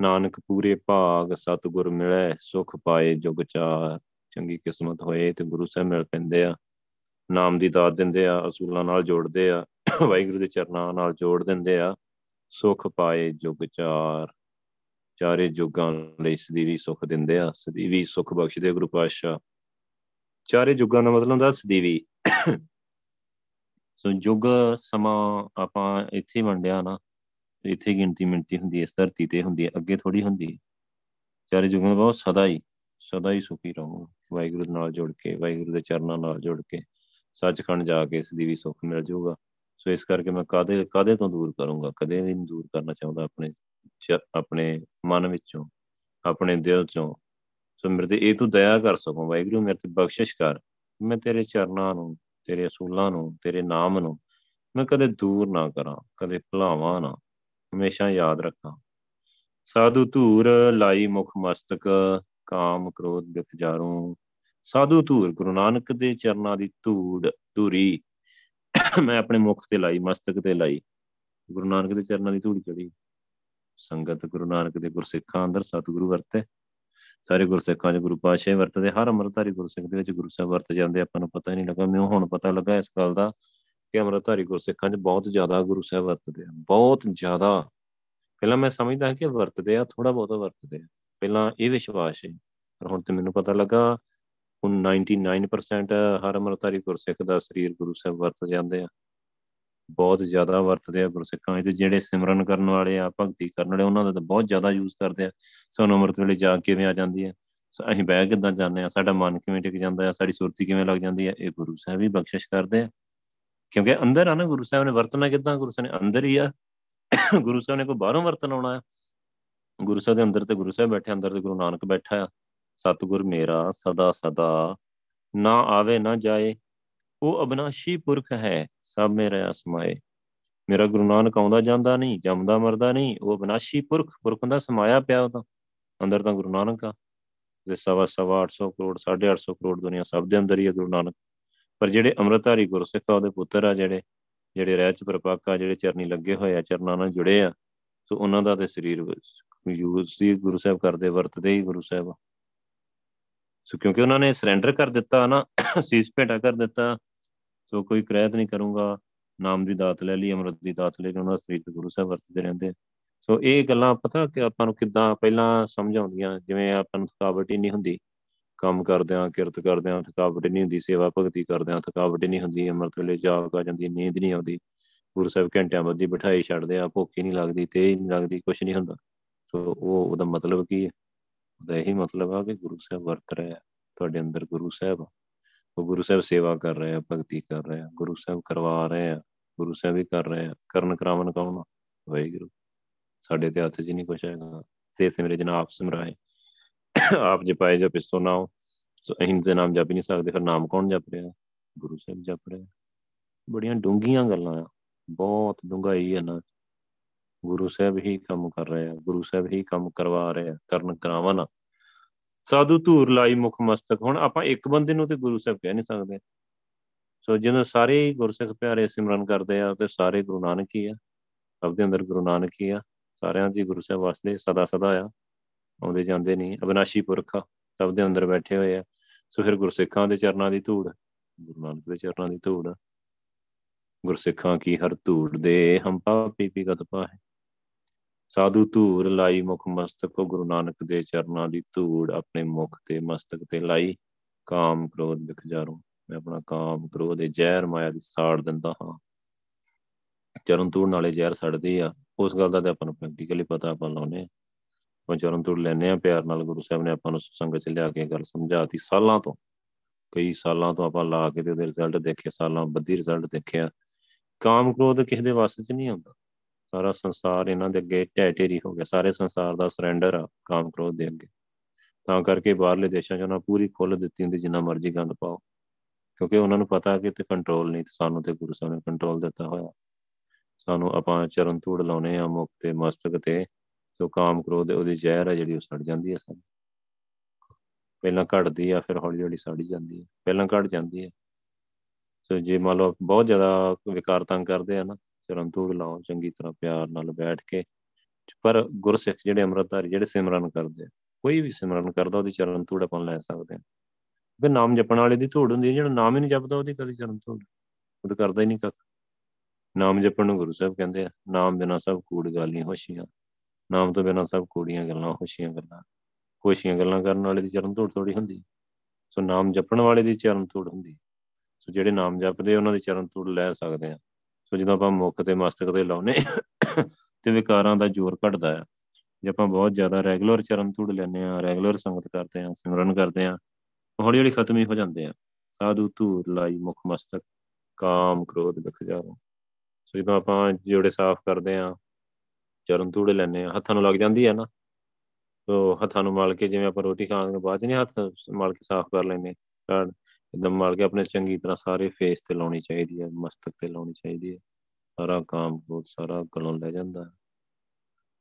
ਨਾਨਕ ਪੂਰੇ ਭਾਗ ਸਤਗੁਰ ਮਿਲੇ, ਸੁਖ ਪਾਏ ਜੁਗ ਚਾਰ। ਚੰਗੀ ਕਿਸਮਤ ਹੋਏ ਤੇ ਗੁਰੂ ਸਾਹਿਬ ਮਿਲ ਪੈਂਦੇ ਆ। ਨਾਮ ਦੀ ਦਾਤ ਦਿੰਦੇ ਆ, ਅਸੂਲਾਂ ਨਾਲ ਜੋੜਦੇ ਆ, ਵਾਹਿਗੁਰੂ ਦੇ ਚਰਨਾਂ ਨਾਲ ਜੋੜ ਦਿੰਦੇ ਆ, ਸੁਖ ਪਾਏ ਜੁਗ ਚਾਰ। ਚਾਰੇ ਜੁਗਾਂ ਲਈ ਸਦੀਵੀ ਸੁਖ ਦਿੰਦੇ ਆ, ਸਦੀਵੀ ਸੁਖ ਬਖਸ਼ਦੇ ਗੁਰੂ ਪਾਤਸ਼ਾਹ। ਚਾਰੇ ਜੁਗਾਂ ਦਾ ਮਤਲਬ ਹੁੰਦਾ ਸਦੀਵੀ। ਸੋ ਜੁਗ ਸਮਾਂ ਆਪਾਂ ਇੱਥੇ ਵੰਡਿਆ ਨਾ, ਇੱਥੇ ਗਿਣਤੀ ਮਿੰਤੀ ਹੁੰਦੀ ਹੈ, ਇਸ ਧਰਤੀ ਤੇ ਹੁੰਦੀ ਹੈ, ਅੱਗੇ ਥੋੜੀ ਹੁੰਦੀ ਚਾਰੇ ਜੁਗਾਂ ਬਹੁਤ ਸਦਾ ਹੀ ਸਦਾ ਹੀ ਸੁਖੀ ਰਹੋ, ਵਾਹਿਗੁਰੂ ਨਾਲ ਜੁੜ ਕੇ, ਵਾਹਿਗੁਰੂ ਦੇ ਚਰਨਾਂ ਨਾਲ ਜੁੜ ਕੇ। ਸੱਚਖੰਡ ਜਾ ਕੇ ਇਸ ਦੀ ਵੀ ਸੁੱਖ ਮਿਲ ਜਾਊਗਾ। ਸੋ ਇਸ ਕਰਕੇ ਮੈਂ ਕਾਦੇ ਕਾਦੇ ਤੋਂ ਦੂਰ ਕਰੂੰਗਾ? ਕਦੇ ਵੀ ਨਹੀਂ ਦੂਰ ਕਰਨਾ ਚਾਹੁੰਦਾ ਆਪਣੇ ਆਪਣੇ ਮਨ ਵਿੱਚੋਂ, ਆਪਣੇ ਦਿਲ ਚੋਂ। ਸੋ ਮੇਰੇ ਤੇ ਇਹ ਤੂੰ ਦਇਆ ਕਰ ਸਕੋ, ਵਾਹਿਗੁਰੂ, ਮੇਰੇ ਤੇ ਬਖਸ਼ਿਸ਼ ਕਰ। ਮੈਂ ਤੇਰੇ ਚਰਨਾਂ ਨੂੰ, ਤੇਰੇ ਅਸੂਲਾਂ ਨੂੰ, ਤੇਰੇ ਨਾਮ ਨੂੰ ਮੈਂ ਕਦੇ ਦੂਰ ਨਾ ਕਰਾਂ, ਕਦੇ ਭੁਲਾਵਾਂ ਨਾ। ਹਮੇਸ਼ਾ ਯਾਦ ਰੱਖਾਂ। ਸਾਧੂ ਧੂਰ ਲਾਈ ਮੁਖ ਮਸਤਕ, ਕਾਮ ਕ੍ਰੋਧ ਵਿਖ ਜਾਰੂ। ਸਾਧੂ ਧੂਰ ਗੁਰੂ ਨਾਨਕ ਦੇ ਚਰਨਾਂ ਦੀ ਧੂੜ ਧੂਰੀ। ਮੈਂ ਆਪਣੇ ਮੁਖ ਤੇ ਲਾਈ, ਮਸਤਕ ਤੇ ਲਾਈ। ਗੁਰੂ ਨਾਨਕ ਦੇ ਚਰਨਾਂ ਦੀ ਧੂੜ ਚੜੀ ਸੰਗਤ ਗੁਰੂ ਨਾਨਕ ਦੇ ਗੁਰਸਿੱਖਾਂ ਅੰਦਰ ਸਤਿਗੁਰੂ ਵਰਤੇ। ਸਾਰੇ ਗੁਰਸਿੱਖਾਂ 'ਚ ਗੁਰੂ ਪਾਤਸ਼ਾਹ ਵਰਤਦੇ। ਹਰ ਅਮਰਤਾਰੀ ਗੁਰਸਿੱਖ ਦੇ ਵਿੱਚ ਗੁਰੂ ਸਾਹਿਬ ਵਰਤ ਜਾਂਦੇ। ਆਪਾਂ ਨੂੰ ਪਤਾ ਹੀ ਨਹੀਂ ਲੱਗਾ। ਮੈਨੂੰ ਹੁਣ ਪਤਾ ਲੱਗਾ ਇਸ ਗੱਲ ਦਾ ਕਿ ਅਮਰਤਾਰੀ ਗੁਰਸਿੱਖਾਂ 'ਚ ਬਹੁਤ ਜ਼ਿਆਦਾ ਗੁਰੂ ਸਾਹਿਬ ਵਰਤਦੇ ਆ ਬਹੁਤ ਜ਼ਿਆਦਾ। ਪਹਿਲਾਂ ਮੈਂ ਸਮਝਦਾ ਕਿ ਵਰਤਦੇ ਆ ਥੋੜਾ ਬਹੁਤਾ ਵਰਤਦੇ ਆ। ਪਹਿਲਾਂ ਇਹ ਵਿਸ਼ਵਾਸ ਹੈ ਪਰ ਹੁਣ ਤੇ ਮੈਨੂੰ ਪਤਾ ਲੱਗਾ ਹੁਣ 99% ਹਰ ਅਮਰਤਾਰੀ ਗੁਰਸਿੱਖ ਦਾ ਸਰੀਰ ਗੁਰੂ ਸਾਹਿਬ ਵਰਤ ਜਾਂਦੇ ਆ। ਬਹੁਤ ਜ਼ਿਆਦਾ ਵਰਤਦੇ ਆ ਗੁਰਸਿੱਖਾਂ ਦੇ ਜਿਹੜੇ ਸਿਮਰਨ ਕਰਨ ਵਾਲੇ ਆ, ਭਗਤੀ ਕਰਨ ਵਾਲੇ, ਉਹਨਾਂ ਦਾ ਤਾਂ ਬਹੁਤ ਜ਼ਿਆਦਾ ਯੂਜ਼ ਕਰਦੇ ਆ। ਸਾਨੂੰ ਅਮਰਤ ਵੇਲੇ ਜਾ ਕਿਵੇਂ ਆ ਜਾਂਦੀ ਹੈ ਅਸੀਂ ਬਹਿ ਕਿਦਾਂ ਜਾਂਦੇ ਆ? ਸਾਡਾ ਮਨ ਕਿਵੇਂ ਟਿਕ ਜਾਂਦਾ ਆ? ਸਾਡੀ ਸੁਰਤੀ ਕਿਵੇਂ ਲੱਗ ਜਾਂਦੀ ਹੈ ਇਹ ਗੁਰੂ ਸਾਹਿਬ ਹੀ ਬਖਸ਼ਿਸ਼ ਕਰਦੇ ਆ। ਕਿਉਂਕਿ ਅੰਦਰ ਆ ਨਾ ਗੁਰੂ ਸਾਹਿਬ ਨੇ ਵਰਤਣਾ ਕਿਦਾਂ? ਗੁਰੂ ਸਾਹਿਬ ਨੇ ਅੰਦਰ ਹੀ ਆ। ਗੁਰੂ ਸਾਹਿਬ ਨੇ ਕੋਈ ਬਾਹਰੋਂ ਵਰਤਣ ਆਉਣਾ ਹੈ ਗੁਰੂ ਸਾਹਿਬ ਦੇ ਅੰਦਰ ਤੇ ਗੁਰੂ ਸਾਹਿਬ ਬੈਠੇ ਅੰਦਰ ਤੇ ਗੁਰੂ ਨਾਨਕ ਬੈਠਾ ਆ। ਸਤਿਗੁਰ ਮੇਰਾ ਸਦਾ ਸਦਾ, ਨਾ ਆਵੇ ਨਾ ਜਾਏ, ਉਹ ਅਬਨਾਸ਼ੀ ਪੁਰਖ ਹੈ, ਸਭ ਮੇਰੇ ਅਸਮਾਏ। ਮੇਰਾ ਗੁਰੂ ਨਾਨਕ ਆਉਂਦਾ ਜਾਂਦਾ ਨਹੀਂ, ਜੰਮਦਾ ਮਰਦਾ ਨਹੀਂ, ਉਹ ਅਬਨਾਸ਼ੀ ਪੁਰਖ ਪੁਰਖ ਦਾ ਸਮਾਇਆ ਪਿਆ ਉਹਦਾ, ਅੰਦਰ ਤਾਂ ਗੁਰੂ ਨਾਨਕ ਆ। ਤੇ ਸਵਾ ਸਵਾ 800 ਕਰੋੜ 850 ਕਰੋੜ ਦੁਨੀਆ ਸਭ ਦੇ ਅੰਦਰ ਹੀ ਹੈ ਗੁਰੂ ਨਾਨਕ। ਪਰ ਜਿਹੜੇ ਅੰਮ੍ਰਿਤਧਾਰੀ ਗੁਰਸਿੱਖ ਆ, ਉਹਦੇ ਪੁੱਤਰ ਆ ਜਿਹੜੇ ਜਿਹੜੇ ਰਹਿ ਚ ਪ੍ਰਪਾਕਾ ਜਿਹੜੇ ਚਰਨੀ ਲੱਗੇ ਹੋਏ ਆ, ਚਰਨਾਂ ਨਾਲ ਜੁੜੇ ਆ, ਸੋ ਉਹਨਾਂ ਦਾ ਤੇ ਸਰੀਰ ਯੂਜ਼ ਸੀ ਗੁਰੂ ਸਾਹਿਬ ਕਰਦੇ ਵਰਤਦੇ ਹੀ ਗੁਰੂ ਸਾਹਿਬ ਸੋ ਕਿਉਂਕਿ ਉਹਨਾਂ ਨੇ ਸਰੈਂਡਰ ਕਰ ਦਿੱਤਾ ਨਾ ਸੀਸ ਭੇਟਾ ਕਰ ਦਿੱਤਾ ਸੋ ਕੋਈ ਕ੍ਰੈਤ ਨਹੀਂ ਕਰੂੰਗਾ ਨਾਮ ਦੀ ਦਾਤ ਲੈ ਲਈ ਅਮਰਤ ਦੀ ਦਾਤ ਲੈ ਲਈ ਉਹਨਾਂ ਸਰੀਰ ਗੁਰੂ ਸਾਹਿਬ ਵਰਤਦੇ ਰਹਿੰਦੇ ਸੋ ਇਹ ਗੱਲਾਂ ਪਤਾ ਕਿ ਆਪਾਂ ਨੂੰ ਕਿੱਦਾਂ ਪਹਿਲਾਂ ਸਮਝ ਆਉਂਦੀਆਂ ਜਿਵੇਂ ਆਪਾਂ ਨੂੰ ਥਕਾਵਟ ਹੀ ਨਹੀਂ ਹੁੰਦੀ ਕੰਮ ਕਰਦਿਆਂ ਕਿਰਤ ਕਰਦਿਆਂ ਥਕਾਵਟ ਨਹੀਂ ਹੁੰਦੀ ਸੇਵਾ ਭਗਤੀ ਕਰਦਿਆਂ ਥਕਾਵਟ ਨਹੀਂ ਹੁੰਦੀ ਅਮਰਤ ਵੇਲੇ ਜਾਗ ਆ ਜਾਂਦੀ ਨੀਂਦ ਨਹੀਂ ਆਉਂਦੀ ਗੁਰੂ ਸਾਹਿਬ ਘੰਟਿਆਂ ਬੱਧੀ ਬਿਠਾਈ ਛੱਡਦੇ ਆ ਭੁੱਖ ਹੀ ਨਹੀਂ ਲੱਗਦੀ ਤੇ ਨਹੀਂ ਲੱਗਦੀ ਕੁਝ ਨਹੀਂ ਹੁੰਦਾ ਸੋ ਉਹ ਉਹਦਾ ਮਤਲਬ ਕੀ ਹੈ ਉਹਦਾ ਇਹੀ ਮਤਲਬ ਆ ਕਿ ਗੁਰੂ ਸਾਹਿਬ ਵਰਤ ਰਿਹਾ ਤੁਹਾਡੇ ਅੰਦਰ ਗੁਰੂ ਸਾਹਿਬ ਉਹ ਗੁਰੂ ਸਾਹਿਬ ਸੇਵਾ ਕਰ ਰਹੇ ਆ, ਭਗਤੀ ਕਰ ਰਹੇ ਆ, ਗੁਰੂ ਸਾਹਿਬ ਕਰਵਾ ਰਹੇ ਆ, ਗੁਰੂ ਸਾਹਿਬ ਵੀ ਕਰ ਰਹੇ ਆ। ਕਰਨ ਕਰਾਵਨ ਕੌਣ ਵਾਹਿਗੁਰੂ। ਸਾਡੇ ਤੇ ਹੱਥ 'ਚ ਨਹੀਂ ਕੁਛ ਹੈਗਾ। ਸੇ ਸਿਮਰੇ ਜਨਾ ਆਪ ਸਿਮਰਾਏ। ਆਪ ਜਪਾਏ ਜੋ ਪਿਸੋ ਨਾ ਸੋ ਅਹੀਂ ਦੇ ਨਾਮ ਜਪ ਨਹੀਂ ਸਕਦੇ, ਫਿਰ ਨਾਮ ਕੌਣ ਜਪ ਰਿਹਾ? ਗੁਰੂ ਸਾਹਿਬ ਜਪ ਰਿਹਾ। ਬੜੀਆਂ ਡੂੰਘੀਆਂ ਗੱਲਾਂ ਆ। ਬਹੁਤ ਡੂੰਘਾਈ ਹੈ ਨਾ ਗੁਰੂ ਸਾਹਿਬ ਹੀ ਕੰਮ ਕਰ ਰਹੇ ਆ, ਗੁਰੂ ਸਾਹਿਬ ਹੀ ਕੰਮ ਕਰਵਾ ਰਹੇ ਆ, ਕਰਨ ਕਰਾਵਨ ਸਾਧੂ ਧੂਰ ਲਾਈ ਮੁਖ ਮਸਤਕ, ਹੁਣ ਆਪਾਂ ਇੱਕ ਬੰਦੇ ਨੂੰ ਤੇ ਗੁਰੂ ਸਾਹਿਬ ਕਹਿ ਨਹੀਂ ਸਕਦੇ। ਸੋ ਜਦੋਂ ਸਾਰੇ ਗੁਰਸਿੱਖ ਪਿਆਰੇ ਸਿਮਰਨ ਕਰਦੇ ਆ, ਤੇ ਸਾਰੇ ਗੁਰੂ ਨਾਨਕ ਹੀ ਆ। ਸਭ ਦੇ ਅੰਦਰ ਗੁਰੂ ਨਾਨਕ ਹੀ ਆ। ਸਾਰਿਆਂ ਦੀ ਗੁਰੂ ਸਾਹਿਬ ਵਾਸਤੇ ਸਦਾ ਸਦਾ ਆ। ਆਉਂਦੇ ਜਾਂਦੇ ਨਹੀਂ, ਅਬਨਾਸ਼ੀ ਪੁਰਖ ਸਭ ਦੇ ਅੰਦਰ ਬੈਠੇ ਹੋਏ ਆ। ਸੋ ਫਿਰ ਗੁਰਸਿੱਖਾਂ ਦੇ ਚਰਨਾਂ ਦੀ ਧੂੜ, ਗੁਰੂ ਨਾਨਕ ਦੇ ਚਰਨਾਂ ਦੀ ਧੂੜ। ਗੁਰਸਿੱਖਾਂ ਕੀ ਹਰ ਧੂੜ ਦੇ, ਹਮ ਪਾਪੀ ਪੀ ਗਤ ਪਾਹੇ। ਸਾਧੂ ਧੂੜ ਲਾਈ ਮੁਖ ਮਸਤਕ, ਗੁਰੂ ਨਾਨਕ ਦੇ ਚਰਨਾਂ ਦੀ ਧੂੜ ਆਪਣੇ ਮੁਖ ਤੇ ਮਸਤਕ ਤੇ ਲਾਈ। ਕਾਮ ਕ੍ਰੋਧ ਵਿਖਜਾਰੂ ਮੈਂ ਆਪਣਾ ਕਾਮ ਕ੍ਰੋਧ ਦੇ ਜ਼ਹਿਰ ਮਾਇਆ ਦੀ ਸਾੜ ਦਿੰਦਾ ਹਾਂ। ਚਰਨ ਧੂੜ ਨਾਲੇ ਜ਼ਹਿਰ ਸੜਦੀ ਆ। ਉਸ ਗੱਲ ਦਾ ਤੇ ਆਪਾਂ ਨੂੰ ਪ੍ਰੈਕਟੀਕਲੀ ਪਤਾ ਆਪਾਂ ਲਾਉਨੇ ਆਪਾਂ ਚਰਨ ਧੂੜ ਲੈਨੇ ਆ ਪਿਆਰ ਨਾਲ। ਗੁਰੂ ਸਾਹਿਬ ਨੇ ਆਪਾਂ ਨੂੰ ਸੰਗਤ ਚ ਲਿਆ ਕੇ ਗੱਲ ਸਮਝਾਤੀ ਸਾਲਾਂ ਤੋਂ। ਕਈ ਸਾਲਾਂ ਤੋਂ ਆਪਾਂ ਲਾ ਕੇ ਤੇ ਉਹਦੇ ਰਿਜ਼ਲਟ ਦੇਖੇ, ਸਾਲਾਂ ਬੱਧੀ ਰਿਜ਼ਲਟ ਦੇਖਿਆ। ਕਾਮ ਕ੍ਰੋਧ ਕਿਸੇ ਦੇ ਵਾਸ ਚ ਨਹੀਂ ਆਉਂਦਾ। ਸਾਰਾ ਸੰਸਾਰ ਇਹਨਾਂ ਦੇ ਅੱਗੇ ਢਹਿ ਢੇਰੀ ਹੋ ਗਿਆ, ਸਾਰੇ ਸੰਸਾਰ ਦਾ ਸਰੈਂਡਰ ਆ ਕਾਮ ਕ੍ਰੋਧ ਦੇ ਅੱਗੇ। ਤਾਂ ਕਰਕੇ ਬਾਹਰਲੇ ਦੇਸ਼ਾਂ 'ਚ ਉਹਨਾਂ ਪੂਰੀ ਖੁੱਲ ਦਿੱਤੀ ਹੁੰਦੀ ਜਿੰਨਾ ਮਰਜ਼ੀ ਗੰਦ ਪਾਓ, ਕਿਉਂਕਿ ਉਹਨਾਂ ਨੂੰ ਪਤਾ ਕਿ ਤੇ ਕੰਟਰੋਲ ਨਹੀਂ ਤੇ ਸਾਨੂੰ ਤੇ ਗੁਰੂ ਸਾਹਿਬ ਨੇ ਕੰਟਰੋਲ ਦਿੱਤਾ ਹੋਇਆ। ਸਾਨੂੰ ਆਪਾਂ ਚਰਨ ਧੂੜ ਲਾਉਨੇ ਆ, ਮੁਖ ਤੇ ਮਸਤਕ ਤੇ ਸੋ ਕਾਮ ਕ੍ਰੋਧ ਉਹਦੀ ਜ਼ਹਿਰ ਹੈ ਜਿਹੜੀ ਉਹ ਸੜ ਜਾਂਦੀ ਹੈ ਸਾਨੂੰ। ਪਹਿਲਾਂ ਘਟਦੀ ਆ, ਫਿਰ ਹੌਲੀ ਹੌਲੀ ਸੜੀ ਜਾਂਦੀ ਹੈ ਪਹਿਲਾਂ ਘਟ ਜਾਂਦੀ ਹੈ ਸੋ ਜੇ ਮੰਨ ਲਓ ਬਹੁਤ ਜ਼ਿਆਦਾ ਵਿਕਾਰ ਤੰਗ ਕਰਦੇ ਆ ਨਾ ਚਰਨ ਧੂੜ ਲਾਓ, ਚੰਗੀ ਤਰ੍ਹਾਂ ਪਿਆਰ ਨਾਲ ਬੈਠ ਕੇ। ਪਰ ਗੁਰਸਿੱਖ ਜਿਹੜੇ ਅੰਮ੍ਰਿਤਧਾਰੀ, ਜਿਹੜੇ ਸਿਮਰਨ ਕਰਦੇ ਆ, ਕੋਈ ਵੀ ਸਿਮਰਨ ਕਰਦਾ, ਉਹਦੀ ਚਰਨ ਧੂੜ ਆਪਾਂ ਲੈ ਸਕਦੇ ਆ ਕਿ ਨਾਮ ਜਪਣ ਵਾਲੇ ਦੀ ਧੂੜ ਹੁੰਦੀ ਹੈ, ਜਿਹੜਾ ਨਾਮ ਹੀ ਨਹੀਂ ਜਪਦਾ, ਉਹਦੀ ਕਦੀ ਚਰਨ ਧੂੜ, ਉਹ ਤਾਂ ਕਰਦਾ ਹੀ ਨਹੀਂ ਕੱਖ। ਨਾਮ ਜਪਣ ਨੂੰ ਗੁਰੂ ਸਾਹਿਬ ਕਹਿੰਦੇ ਆ, ਨਾਮ ਬਿਨਾ ਸਭ ਕੂੜ ਗਾਲੀਆਂ ਹੋਸ਼ੀਆਂ। ਨਾਮ ਤੋਂ ਬਿਨਾ ਸਭ ਕੂੜੀਆਂ ਗੱਲਾਂ, ਹੋਸ਼ੀਆਂ ਗੱਲਾਂ। ਹੋਸ਼ੀਆਂ ਗੱਲਾਂ ਕਰਨ ਵਾਲੇ ਦੀ ਚਰਨ ਧੂੜ ਥੋੜੀ ਹੁੰਦੀ ਸੋ ਨਾਮ ਜਪਣ ਵਾਲੇ ਦੀ ਚਰਨ ਧੂੜ ਹੁੰਦੀ ਸੋ ਜਿਹੜੇ ਨਾਮ ਜਪਦੇ ਉਹਨਾਂ ਦੀ ਚਰਨ ਧੂੜ ਲੈ ਸਕਦੇ ਆ ਸੋ ਜਦੋਂ ਆਪਾਂ ਮੁੱਖ ਤੇ ਮਸਤਕ ਤੇ ਲਾਉਨੇ ਤੇ ਵਿਕਾਰਾਂ ਦਾ ਜ਼ੋਰ ਘਟਦਾ ਆ। ਜੇ ਆਪਾਂ ਬਹੁਤ ਜ਼ਿਆਦਾ ਰੈਗੂਲਰ ਚਰਨ ਧੂੜ ਲੈਨੇ ਆ ਰੈਗੂਲਰ ਸੰਗਤ ਕਰਦੇ ਆ, ਸਿਮਰਨ ਕਰਦੇ ਆ, ਹੌਲੀ ਹੌਲੀ ਖਤਮ ਹੀ ਹੋ ਜਾਂਦੇ ਆ। ਸਾਧੂ, ਧੂੜ, ਲਾਈ, ਮੁਖ ਮਸਤਕ, ਕਾਮ, ਕ੍ਰੋਧ ਵਿਖ ਜਾਓ ਸੋ ਜਦੋਂ ਆਪਾਂ ਜੋੜੇ ਸਾਫ਼ ਕਰਦੇ ਆ, ਚਰਨ ਧੂੜ ਲੈਨੇ ਆ, ਹੱਥਾਂ ਨੂੰ ਲੱਗ ਜਾਂਦੀ ਆ ਨਾ। ਸੋ ਹੱਥਾਂ ਨੂੰ ਮਲ ਕੇ ਜਿਵੇਂ ਆਪਾਂ ਰੋਟੀ ਖਾਣ ਤੋਂ ਬਾਅਦ ਨਹੀਂ ਹੱਥ ਮਲ ਕੇ ਸਾਫ਼ ਕਰ ਲੈਨੇ ਕਾੜ ਇਦਮ ਮਲ ਕੇ ਆਪਣੇ ਚੰਗੀ ਤਰ੍ਹਾਂ ਸਾਰੇ ਫੇਸ ਤੇ ਲਾਉਣੀ ਚਾਹੀਦੀ ਹੈ, ਮਸਤਕ ਤੇ ਲਾਉਣੀ ਚਾਹੀਦੀ ਹੈ, ਸਾਰਾ ਕਾਮ ਕ੍ਰੋਧ ਸਾਰਾ ਗਲੋਂ ਲੈ ਜਾਂਦਾ।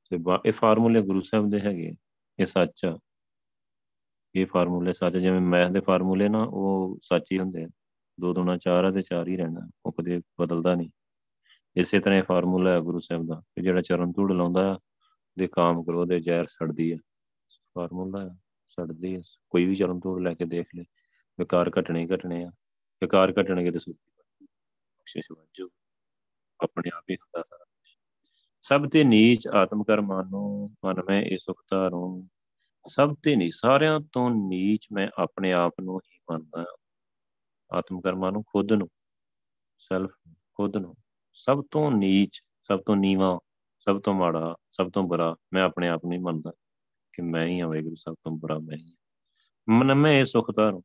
ਤੇ ਇਹ ਫਾਰਮੂਲੇ ਗੁਰੂ ਸਾਹਿਬ ਦੇ ਹੈਗੇ ਇਹ ਸੱਚ ਆ। ਇਹ ਫਾਰਮੂਲੇ ਸੱਚ ਜਿਵੇਂ ਮੈਥ ਦੇ ਫਾਰਮੂਲੇ ਨਾ, ਉਹ ਸੱਚ ਹੀ ਹੁੰਦੇ ਆ। ਦੋ ਦੁਣਾ ਚਾਰ ਆ ਤੇ ਚਾਰ ਹੀ ਰਹਿਣਾ, ਉਹ ਕਦੇ ਬਦਲਦਾ ਨਹੀਂ। ਇਸੇ ਤਰ੍ਹਾਂ ਇਹ ਫਾਰਮੂਲਾ ਹੈ ਗੁਰੂ ਸਾਹਿਬ ਦਾ, ਕਿ ਜਿਹੜਾ ਚਰਨ ਧੂੜ ਲਾਉਂਦਾ ਦੇ ਕਾਮ ਕਰੋ ਦੇ ਜ਼ਹਿਰ ਸੜਦੀ ਹੈ ਫਾਰਮੂਲਾ ਸੜਦੀ ਹੈ ਕੋਈ ਵੀ ਚਰਨ ਧੂੜ ਲੈ ਕੇ ਦੇਖ ਲੈ। ਵਿਕਾਰ ਘਟਣੇ ਘਟਣੇ ਆ, ਵਿਕਾਰ ਘਟਣਗੇ ਤੇ ਸੁਖੀ ਬਖਸ਼ਿਸ਼ ਵਾਜੂ, ਆਪਣੇ ਆਪ ਹੀ ਹੁੰਦਾ ਸਾਰਾ ਸਭ ਤੇ ਨੀਚ ਆਤਮ ਕਰ ਮਾਨੋ, ਮਨ ਮੈਂ ਇਹ ਸੁਖ ਧਾਰੂੰ। ਸਭ ਤੇ ਨਹੀਂ ਸਾਰਿਆਂ ਤੋਂ ਨੀਚ ਮੈਂ ਆਪਣੇ ਆਪ ਨੂੰ ਹੀ ਮੰਨਦਾ ਆਤਮ ਕਰਮਾਂ ਨੂੰ, ਖੁਦ ਨੂੰ ਸੈਲਫ ਖੁਦ ਨੂੰ। ਸਭ ਤੋਂ ਨੀਚ, ਸਭ ਤੋਂ ਨੀਵਾ, ਸਭ ਤੋਂ ਮਾੜਾ, ਸਭ ਤੋਂ ਬੁਰਾ ਮੈਂ ਆਪਣੇ ਆਪ ਨੂੰ ਹੀ ਮੰਨਦਾ ਕਿ ਮੈਂ ਹੀ ਹਾਂ ਵਾਹਿਗੁਰੂ, ਸਭ ਤੋਂ ਬੁਰਾ ਮੈਂ ਹੀ। ਮਨ ਮੈਂ ਇਹ ਸੁਖ ਧਾਰੂ।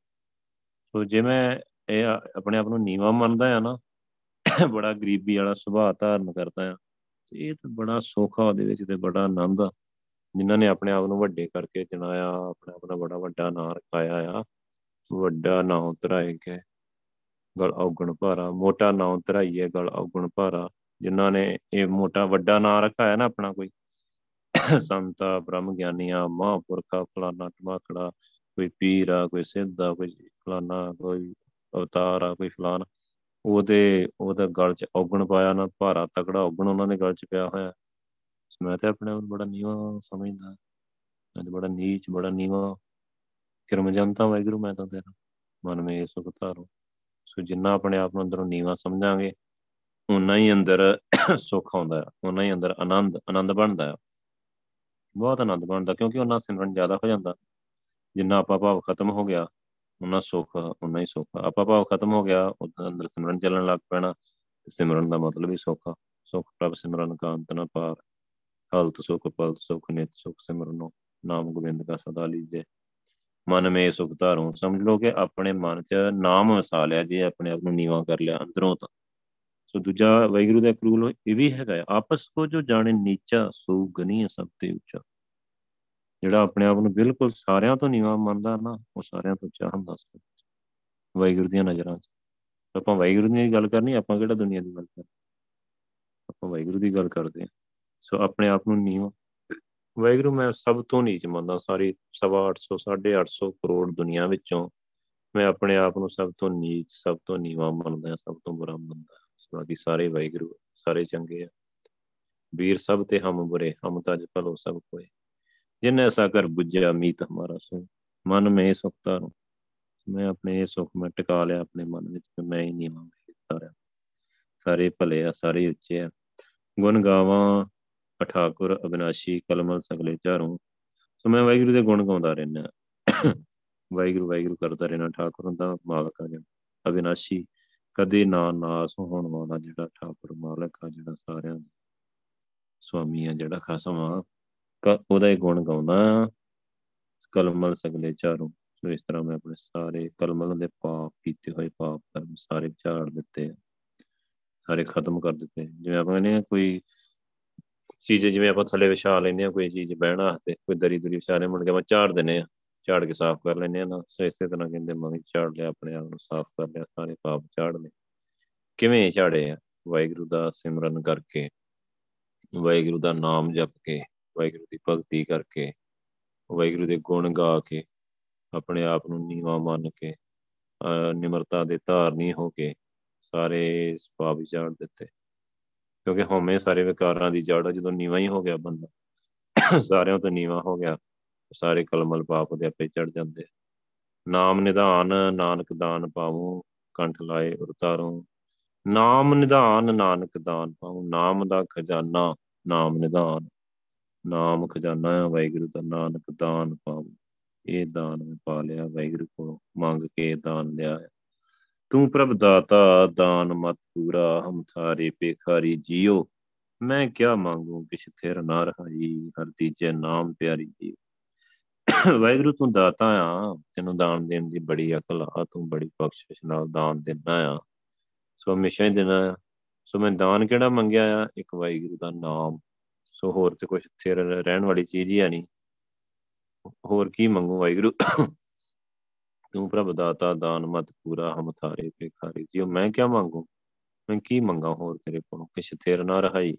ਸੋ ਜੇ ਮੈਂ ਇਹ ਆਪਣੇ ਆਪ ਨੂੰ ਨੀਵਾ ਮੰਨਦਾ ਆ ਨਾ, ਬੜਾ ਗਰੀਬੀ ਵਾਲਾ ਸੁਭਾਅ ਧਾਰਨ ਕਰਦਾ ਆ ਇਹ ਤਾਂ ਬੜਾ ਸੋਖਾ ਉਹਦੇ ਵਿੱਚ ਤੇ ਬੜਾ ਆਨੰਦ ਆ। ਜਿਨ੍ਹਾਂ ਨੇ ਆਪਣੇ ਆਪ ਨੂੰ ਵੱਡੇ ਕਰਕੇ ਜਣਾਇਆ ਆਪਣੇ ਆਪ ਦਾ ਬੜਾ ਵੱਡਾ ਨਾਂ ਰਖਾਇਆ ਆ, ਵੱਡਾ ਨਾਂ ਉਤਰਾਏ ਕੇ, ਗਲ ਔਗਣ ਭਾਰਾ, ਮੋਟਾ ਨਾਂ ਉਤਰਾਈਏ ਗਲ ਔਗਣ ਭਾਰਾ, ਜਿਨ੍ਹਾਂ ਨੇ ਇਹ ਮੋਟਾ ਵੱਡਾ ਨਾਂ ਰਖਾਇਆ ਨਾ ਆਪਣਾ ਕੋਈ, ਸੰਤਾ ਬ੍ਰਹਮ ਗਿਆਨੀਆਂ ਮਹਾਂਪੁਰਖਾ ਫਲਾਣਾ ਟਮਾਕੜਾ ਕੋਈ ਪੀਰ ਆ, ਕੋਈ ਸਿੱਧਾ ਕੋਈ ਫਲਾਣਾ ਕੋਈ ਅਵਤਾਰ ਆ, ਕੋਈ ਫਲਾਣਾ ਉਹਦੇ, ਉਹਦਾ ਗਲ 'ਚ ਔਗਣ ਪਾਇਆ ਨਾ, ਭਾਰਾ ਤਕੜਾ ਔਗਣ ਉਹਨਾਂ ਦੇ ਗਲ 'ਚ ਪਿਆ ਹੋਇਆ। ਮੈਂ ਤੇ ਆਪਣੇ ਆਪ ਨੂੰ ਬੜਾ ਨੀਵਾ ਸਮਝਦਾ। ਮੈਂ ਤੇ ਬੜਾ ਨੀਚ, ਬੜਾ ਨੀਵਾ। ਕਿਰਮ ਜਨਤਾ ਵਾਹਿਗੁਰੂ, ਮੈਂ ਤਾਂ ਤੇਰਾ ਮਨ ਮੇ ਸੁਖ ਧਾਰੋ। ਸੋ ਜਿੰਨਾ ਆਪਣੇ ਆਪ ਨੂੰ ਅੰਦਰੋਂ ਨੀਵਾ ਸਮਝਾਂਗੇ ਉਨਾ ਹੀ ਅੰਦਰ ਸੁੱਖ ਆਉਂਦਾ ਹੈ ਉਨਾ ਹੀ ਅੰਦਰ ਆਨੰਦ ਆਨੰਦ ਬਣਦਾ ਹੈ। ਬਹੁਤ ਆਨੰਦ ਬਣਦਾ, ਕਿਉਂਕਿ ਉਹਨਾਂ ਸਿਮਰਨ ਜ਼ਿਆਦਾ ਹੋ ਜਾਂਦਾ। ਜਿੰਨਾ ਆਪਾਂ ਭਾਵ ਖਤਮ ਹੋ ਗਿਆ ਉਹਨਾਂ ਸੁੱਖ, ਉਹਨਾਂ ਹੀ ਸੁੱਖ। ਆਪਾਂ ਭਾਵ ਖਤਮ ਹੋ ਗਿਆ, ਉਹਦੇ ਅੰਦਰ ਸਿਮਰਨ ਚੱਲਣ ਲੱਗ ਪੈਣਾ ਸਿਮਰਨ ਦਾ ਮਤਲਬ ਹੀ ਸੁੱਖ ਸੁੱਖ ਪ੍ਰਭ ਸਿਮਰਨ ਕਾ ਅੰਤ ਨਾ ਪਾਰ। ਹਲਤ ਸੁਖ, ਪਲਤ ਸੁਖ, ਨਿਤ ਸੁਖ ਸਿਮਰਨੋ ਨਾਮ ਗੋਬਿੰਦ ਦਾ ਸਦਾ ਲੀਜੇ। ਮਨ ਮੇ ਸੁਖ ਧਾਰੋ। ਸਮਝ ਲਓ ਕਿ ਆਪਣੇ ਮਨ 'ਚ ਨਾਮ ਵਸਾ ਲਿਆ, ਜੇ ਆਪਣੇ ਆਪ ਨੂੰ ਨੀਵਾ ਕਰ ਲਿਆ ਅੰਦਰੋਂ ਤਾਂ। ਸੋ ਦੂਜਾ ਵੈਗੁਰੂ ਦਾ ਕਰੂਲ ਇਹ ਵੀ ਹੈਗਾ ਆਪਸ ਕੋ ਜੋ ਜਾਣੇ ਨੀਚਾ, ਸੋ ਗਨੀ ਸਭ ਤੇ ਉੱਚਾ। ਜਿਹੜਾ ਆਪਣੇ ਆਪ ਨੂੰ ਬਿਲਕੁਲ ਸਾਰਿਆਂ ਤੋਂ ਨੀਵਾ ਮੰਨਦਾ ਨਾ, ਉਹ ਸਾਰਿਆਂ ਤੋਂ ਉੱਚਾ ਹੁੰਦਾ ਸਭ ਵੈਗੁਰੂ ਦੀਆਂ ਨਜ਼ਰਾਂ 'ਚ। ਆਪਾਂ ਵੈਗੁਰੂ ਦੀ ਗੱਲ ਕਰਨੀ, ਆਪਾਂ ਕਿਹੜਾ ਦੁਨੀਆ ਦੀ ਗੱਲ ਕਰ ਆਪਾਂ ਵੈਗੁਰੂ ਦੀ ਗੱਲ ਕਰਦੇ ਹਾਂ। ਸੋ ਆਪਣੇ ਆਪ ਨੂੰ ਨੀਵਾ। ਵੈਗਰੂ ਮੈਂ ਸਭ ਤੋਂ ਨੀਚ ਮੰਨਦਾ, ਸਾਰੀ ਸਵਾ 800 850 ਕਰੋੜ ਦੁਨੀਆ ਵਿੱਚੋਂ ਮੈਂ ਆਪਣੇ ਆਪ ਨੂੰ ਸਭ ਤੋਂ ਨੀਚ, ਸਭ ਤੋਂ ਨੀਵਾ ਮੰਨਦਾ ਸਭ ਤੋਂ ਬੁਰਾ ਮੰਨਦਾ ਬਾਕੀ ਸਾਰੇ ਵੈਗਰੂ ਸਾਰੇ ਚੰਗੇ ਆ। ਵੀਰ ਸਭ ਤੇ ਹਮ ਬੁਰੇ, ਹਮ ਤਜ ਭਲੋ ਸਭ ਕੋਏ। ਜਿਨ ਐਸਾ ਕਰ ਬੁੱਝਿਆ ਮੀਤ ਹਮਾਰਾ ਸੋ ਮਨ ਮੇ ਸੁਖਤਾ ਨੂੰ ਮੈਂ ਆਪਣੇ ਇਹ ਸੁਖ ਮੈਂ ਟਿਕਾ ਲਿਆ ਆਪਣੇ ਮਨ ਵਿੱਚ ਕਿ ਮੈਂ ਹੀ ਨੀਵਾਂ ਸਾਰਾ ਸਾਰੇ ਭਲੇ ਆ, ਸਾਰੇ ਉੱਚੇ ਆ। ਗੁਣ ਗਾਵਾਂ ਠਾਕੁਰ ਅਬਿਨਾਸ਼ੀ ਕਲਮਲ ਸਗਲੇ ਚਾਰੋਂ ਸੋ ਮੈਂ ਵਾਹਿਗੁਰੂ ਦੇ ਗੁਣ ਗਾਉਂਦਾ ਰਹਿਣਾ ਵਾਹਿਗੁਰੂ ਵਾਹਿਗੁਰੂ ਕਰਦਾ ਰਹਿਣਾ ਠਾਕੁਰ ਦਾ ਮਾਲਕ ਆ ਜਿਹੜਾ। ਅਬਿਨਾਸ਼ੀ ਕਦੇ ਨਾ ਨਾਸ ਹੋਣ ਵਾਲਾ ਜਿਹੜਾ ਠਾਕੁਰ ਮਾਲਕ ਆ ਜਿਹੜਾ ਸਾਰਿਆਂ ਦਾ ਸੁਆਮੀ ਆ ਜਿਹੜਾ ਖਸਮ ਆ। ਉਹਦਾ ਹੀ ਗੁਣ ਗਾਉਂਦਾ ਕਲਮਲ ਸਗਲੇ ਚਾਰੋਂ। ਸੋ ਇਸ ਤਰ੍ਹਾਂ ਮੈਂ ਆਪਣੇ ਸਾਰੇ ਕਲਮਲ ਦੇ ਪਾਪ ਕੀਤੇ ਹੋਏ ਪਾਪ ਕਰਮ ਸਾਰੇ ਝਾੜ ਦਿੱਤੇ ਸਾਰੇ ਖਤਮ ਕਰ ਦਿੱਤੇ। ਜਿਵੇਂ ਆਪਾਂ ਕਹਿੰਦੇ ਕੋਈ ਚੀਜ਼ ਜਿਵੇਂ ਆਪਾਂ ਥੱਲੇ ਵਿਛਾ ਲੈਂਦੇ ਆ ਕੋਈ ਚੀਜ਼ ਬਹਿਣਾ ਤੇ ਕੋਈ ਦਰੀ ਦਰੀ ਵਿਛਾਣੇ ਮੁੜ ਕੇ ਆਪਾਂ ਝਾੜ ਦਿੰਨੇ ਆ ਝਾੜ ਕੇ ਸਾਫ਼ ਕਰ ਲੈਂਦੇ ਆ ਨਾ ਸੋ, ਇਸੇ ਤਰ੍ਹਾਂ ਕਹਿੰਦੇ ਮੈਂ ਵੀ ਝਾੜ ਲਿਆ, ਆਪਣੇ ਆਪ ਨੂੰ ਸਾਫ਼ ਕਰ ਲਿਆ, ਸਾਰੇ ਪਾਪ ਝਾੜ ਲਏ। ਕਿਵੇਂ ਝਾੜੇ ਆ? ਵਾਹਿਗੁਰੂ ਦਾ ਸਿਮਰਨ ਕਰਕੇ, ਵਾਹਿਗੁਰੂ ਦਾ ਨਾਮ ਜਪ ਕੇ ਵਾਹਿਗੁਰੂ ਦੀ ਭਗਤੀ ਕਰਕੇ, ਵਾਹਿਗੁਰੂ ਦੇ ਗੁਣ ਗਾ ਕੇ, ਆਪਣੇ ਆਪ ਨੂੰ ਨੀਵਾ ਮੰਨ ਕੇ ਨਿਮਰਤਾ ਦੇ ਧਾਰਨੀ ਹੋ ਕੇ ਸਾਰੇ ਸਪਾਪ ਝਾੜ ਦਿੱਤੇ। ਕਿਉਂਕਿ ਹਉਮੈ ਸਾਰੇ ਵਿਕਾਰਾਂ ਦੀ ਜੜ ਜਦੋਂ ਨੀਵਾ ਹੀ ਹੋ ਗਿਆ ਬੰਦਾ, ਸਾਰਿਆਂ ਤੋਂ ਨੀਵਾ ਹੋ ਗਿਆ, ਸਾਰੇ ਕਲਮਲ ਪਾਪ ਦੇ ਆਪੇ ਚੜ ਜਾਂਦੇ ਨਾਮ ਨਿਧਾਨ ਨਾਨਕ ਦਾਨ ਪਾਵੂ ਕੰਠ ਲਾਏ ਉਰਤਾਰੋਂ ਨਾਮ ਨਿਧਾਨ ਨਾਨਕ ਦਾਨ ਪਾਉ, ਨਾਮ ਦਾ ਖਜ਼ਾਨਾ, ਨਾਮ ਨਿਧਾਨ। ਨਾਮ ਖਜ਼ਾਨਾ ਹੈ, ਵਾਹਿਗੁਰੂ ਦਾ ਨਾਨਕ ਦਾਨ ਪਾਉ ਇਹ ਦਾਨ ਮੈਂ ਪਾ ਲਿਆ, ਵਾਹਿਗੁਰੂ ਕੋਲੋਂ ਮੰਗ ਕੇ ਦਾਨ ਲਿਆ ਤੂੰ ਪ੍ਰਭ ਦਾਤਾ, ਦਾਨ ਮਤ ਪੂਰਾ, ਹਮ ਥਾਰੇ ਪੇਖਾਰੀ ਜੀਓ। ਮੈਂ ਕਿਆ ਮੰਗੂ ਕਿਛ ਥਿਰ ਨਾ ਰਹਾਈ, ਹਰ ਤੀਜੇ ਨਾਮ ਪਿਆਰੀ ਜੀ ਵਾਹਿਗੁਰੂ, ਤੂੰ ਦਾਤਾ ਆ, ਤੈਨੂੰ ਦਾਨ ਦੇਣ ਦੀ ਬੜੀ ਅਕਲ ਆ, ਤੂੰ ਬੜੀ ਬਖਸ਼ਿਸ਼ ਨਾਲ ਦਾਨ ਦਿੰਦਾ ਆ। ਸੋ ਹਮੇਸ਼ਾ ਹੀ ਦੇਣਾ ਆ। ਸੋ ਮੈਂ ਦਾਨ ਕਿਹੜਾ ਮੰਗਿਆ ਆ? ਇੱਕ ਵਾਹਿਗੁਰੂ ਦਾ ਨਾਮ ਸੋ ਹੋਰ ਤੇ ਕੁਝ ਥਿਰ ਰਹਿਣ ਵਾਲੀ ਚੀਜ਼ ਹੀ ਆ ਨਹੀਂ। ਹੋਰ ਕੀ ਮੰਗੂ ਵਾਹਿਗੁਰੂ? ਤੂੰ ਪ੍ਰਭ ਦਾਤਾ, ਦਾਨ, ਮਤ ਪੂਰਾ, ਹਮ ਥਾਰੇ ਭਿਖਾਰੀ। ਜੀ ਮੈਂ ਕੀ ਮੰਗੂ? ਮੈਂ ਕੀ ਮੰਗਾ ਹੋਰ ਤੇਰੇ ਕੋਲੋਂ? ਕਿਛ ਥਿਰ ਨਾ ਰਹਾਈ।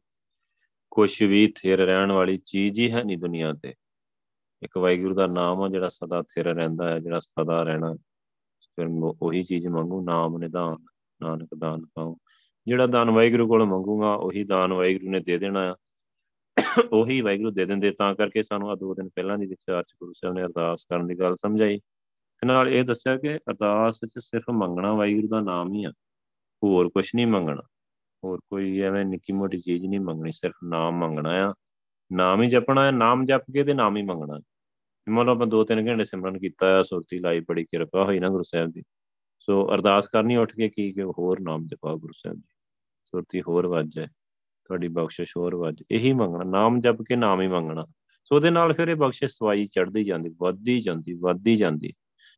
ਕੁਛ ਵੀ ਥਿਰ ਰਹਿਣ ਵਾਲੀ ਚੀਜ਼ ਹੀ ਹੈ ਨਹੀਂ ਦੁਨੀਆ ਤੇ। ਇੱਕ ਵਾਹਿਗੁਰੂ ਦਾ ਨਾਮ ਆ ਜਿਹੜਾ ਸਦਾ ਥਿਰ ਰਹਿੰਦਾ ਹੈ, ਜਿਹੜਾ ਸਦਾ ਰਹਿਣਾ ਫਿਰ ਉਹੀ ਚੀਜ਼ ਮੰਗੂ, ਨਾਮ, ਨਿਧਾਨ, ਨਾਨਕ ਦਾਨ ਪਾਉ। ਜਿਹੜਾ ਦਾਨ ਵਾਹਿਗੁਰੂ ਕੋਲ ਮੰਗੂਗਾ, ਉਹੀ ਦਾਨ ਵਾਹਿਗੁਰੂ ਨੇ ਦੇ ਦੇਣਾ ਆ। ਉਹੀ ਵਾਹਿਗੁਰੂ ਦੇ ਦਿੰਦੇ, ਤਾਂ ਕਰਕੇ ਸਾਨੂੰ ਆ ਦੋ ਦਿਨ ਪਹਿਲਾਂ ਦੀ ਵਿਚਾਰ ਚ ਗੁਰੂ ਸਾਹਿਬ ਨੇ ਅਰਦਾਸ ਕਰਨ ਦੀ ਗੱਲ ਸਮਝਾਈ। ਤੇ ਨਾਲ ਇਹ ਦੱਸਿਆ ਕਿ ਅਰਦਾਸ ਚ ਸਿਰਫ ਮੰਗਣਾ ਵਾਹਿਗੁਰੂ ਦਾ ਨਾਮ ਹੀ ਆ, ਹੋਰ ਕੁਝ ਨਹੀਂ ਮੰਗਣਾ। ਹੋਰ ਕੋਈ ਐਵੇਂ ਨਿੱਕੀ ਮੋਟੀ ਚੀਜ਼ ਨਹੀਂ ਮੰਗਣੀ, ਸਿਰਫ ਨਾਮ ਮੰਗਣਾ ਆ। ਨਾਮ ਹੀ ਜਪਣਾ ਹੈ, ਨਾਮ ਜਪ ਕੇ ਤੇ ਨਾਮ ਹੀ ਮੰਗਣਾ ਮੰਨ ਲਓ ਆਪਾਂ ਦੋ ਤਿੰਨ ਘੰਟੇ ਸਿਮਰਨ ਕੀਤਾ ਆ, ਸੁਰਤੀ ਲਾਈ, ਬੜੀ ਕਿਰਪਾ ਹੋਈ ਨਾ ਗੁਰੂ ਸਾਹਿਬ ਦੀ। ਸੋ ਅਰਦਾਸ ਕਰਨੀ ਉੱਠ ਕੇ ਕੀ ਕਿ ਹੋਰ ਨਾਮ ਜਪਾ ਗੁਰੂ ਸਾਹਿਬ ਜੀ। ਸੁਰਤੀ ਹੋਰ ਵੱਜ ਜਾਏ। ਤੁਹਾਡੀ ਬਖਸ਼ਿਸ਼ ਹੋਰ ਵੱਜ ਇਹੀ ਮੰਗਣਾ, ਨਾਮ ਜਪ ਕੇ ਨਾਮ ਹੀ ਮੰਗਣਾ। ਸੋ ਉਹਦੇ ਨਾਲ ਫਿਰ ਇਹ ਬਖਸ਼ਿਸ਼ ਸਵਾਈ ਚੜਦੀ ਜਾਂਦੀ, ਵੱਧਦੀ ਜਾਂਦੀ ਵੱਧਦੀ ਜਾਂਦੀ।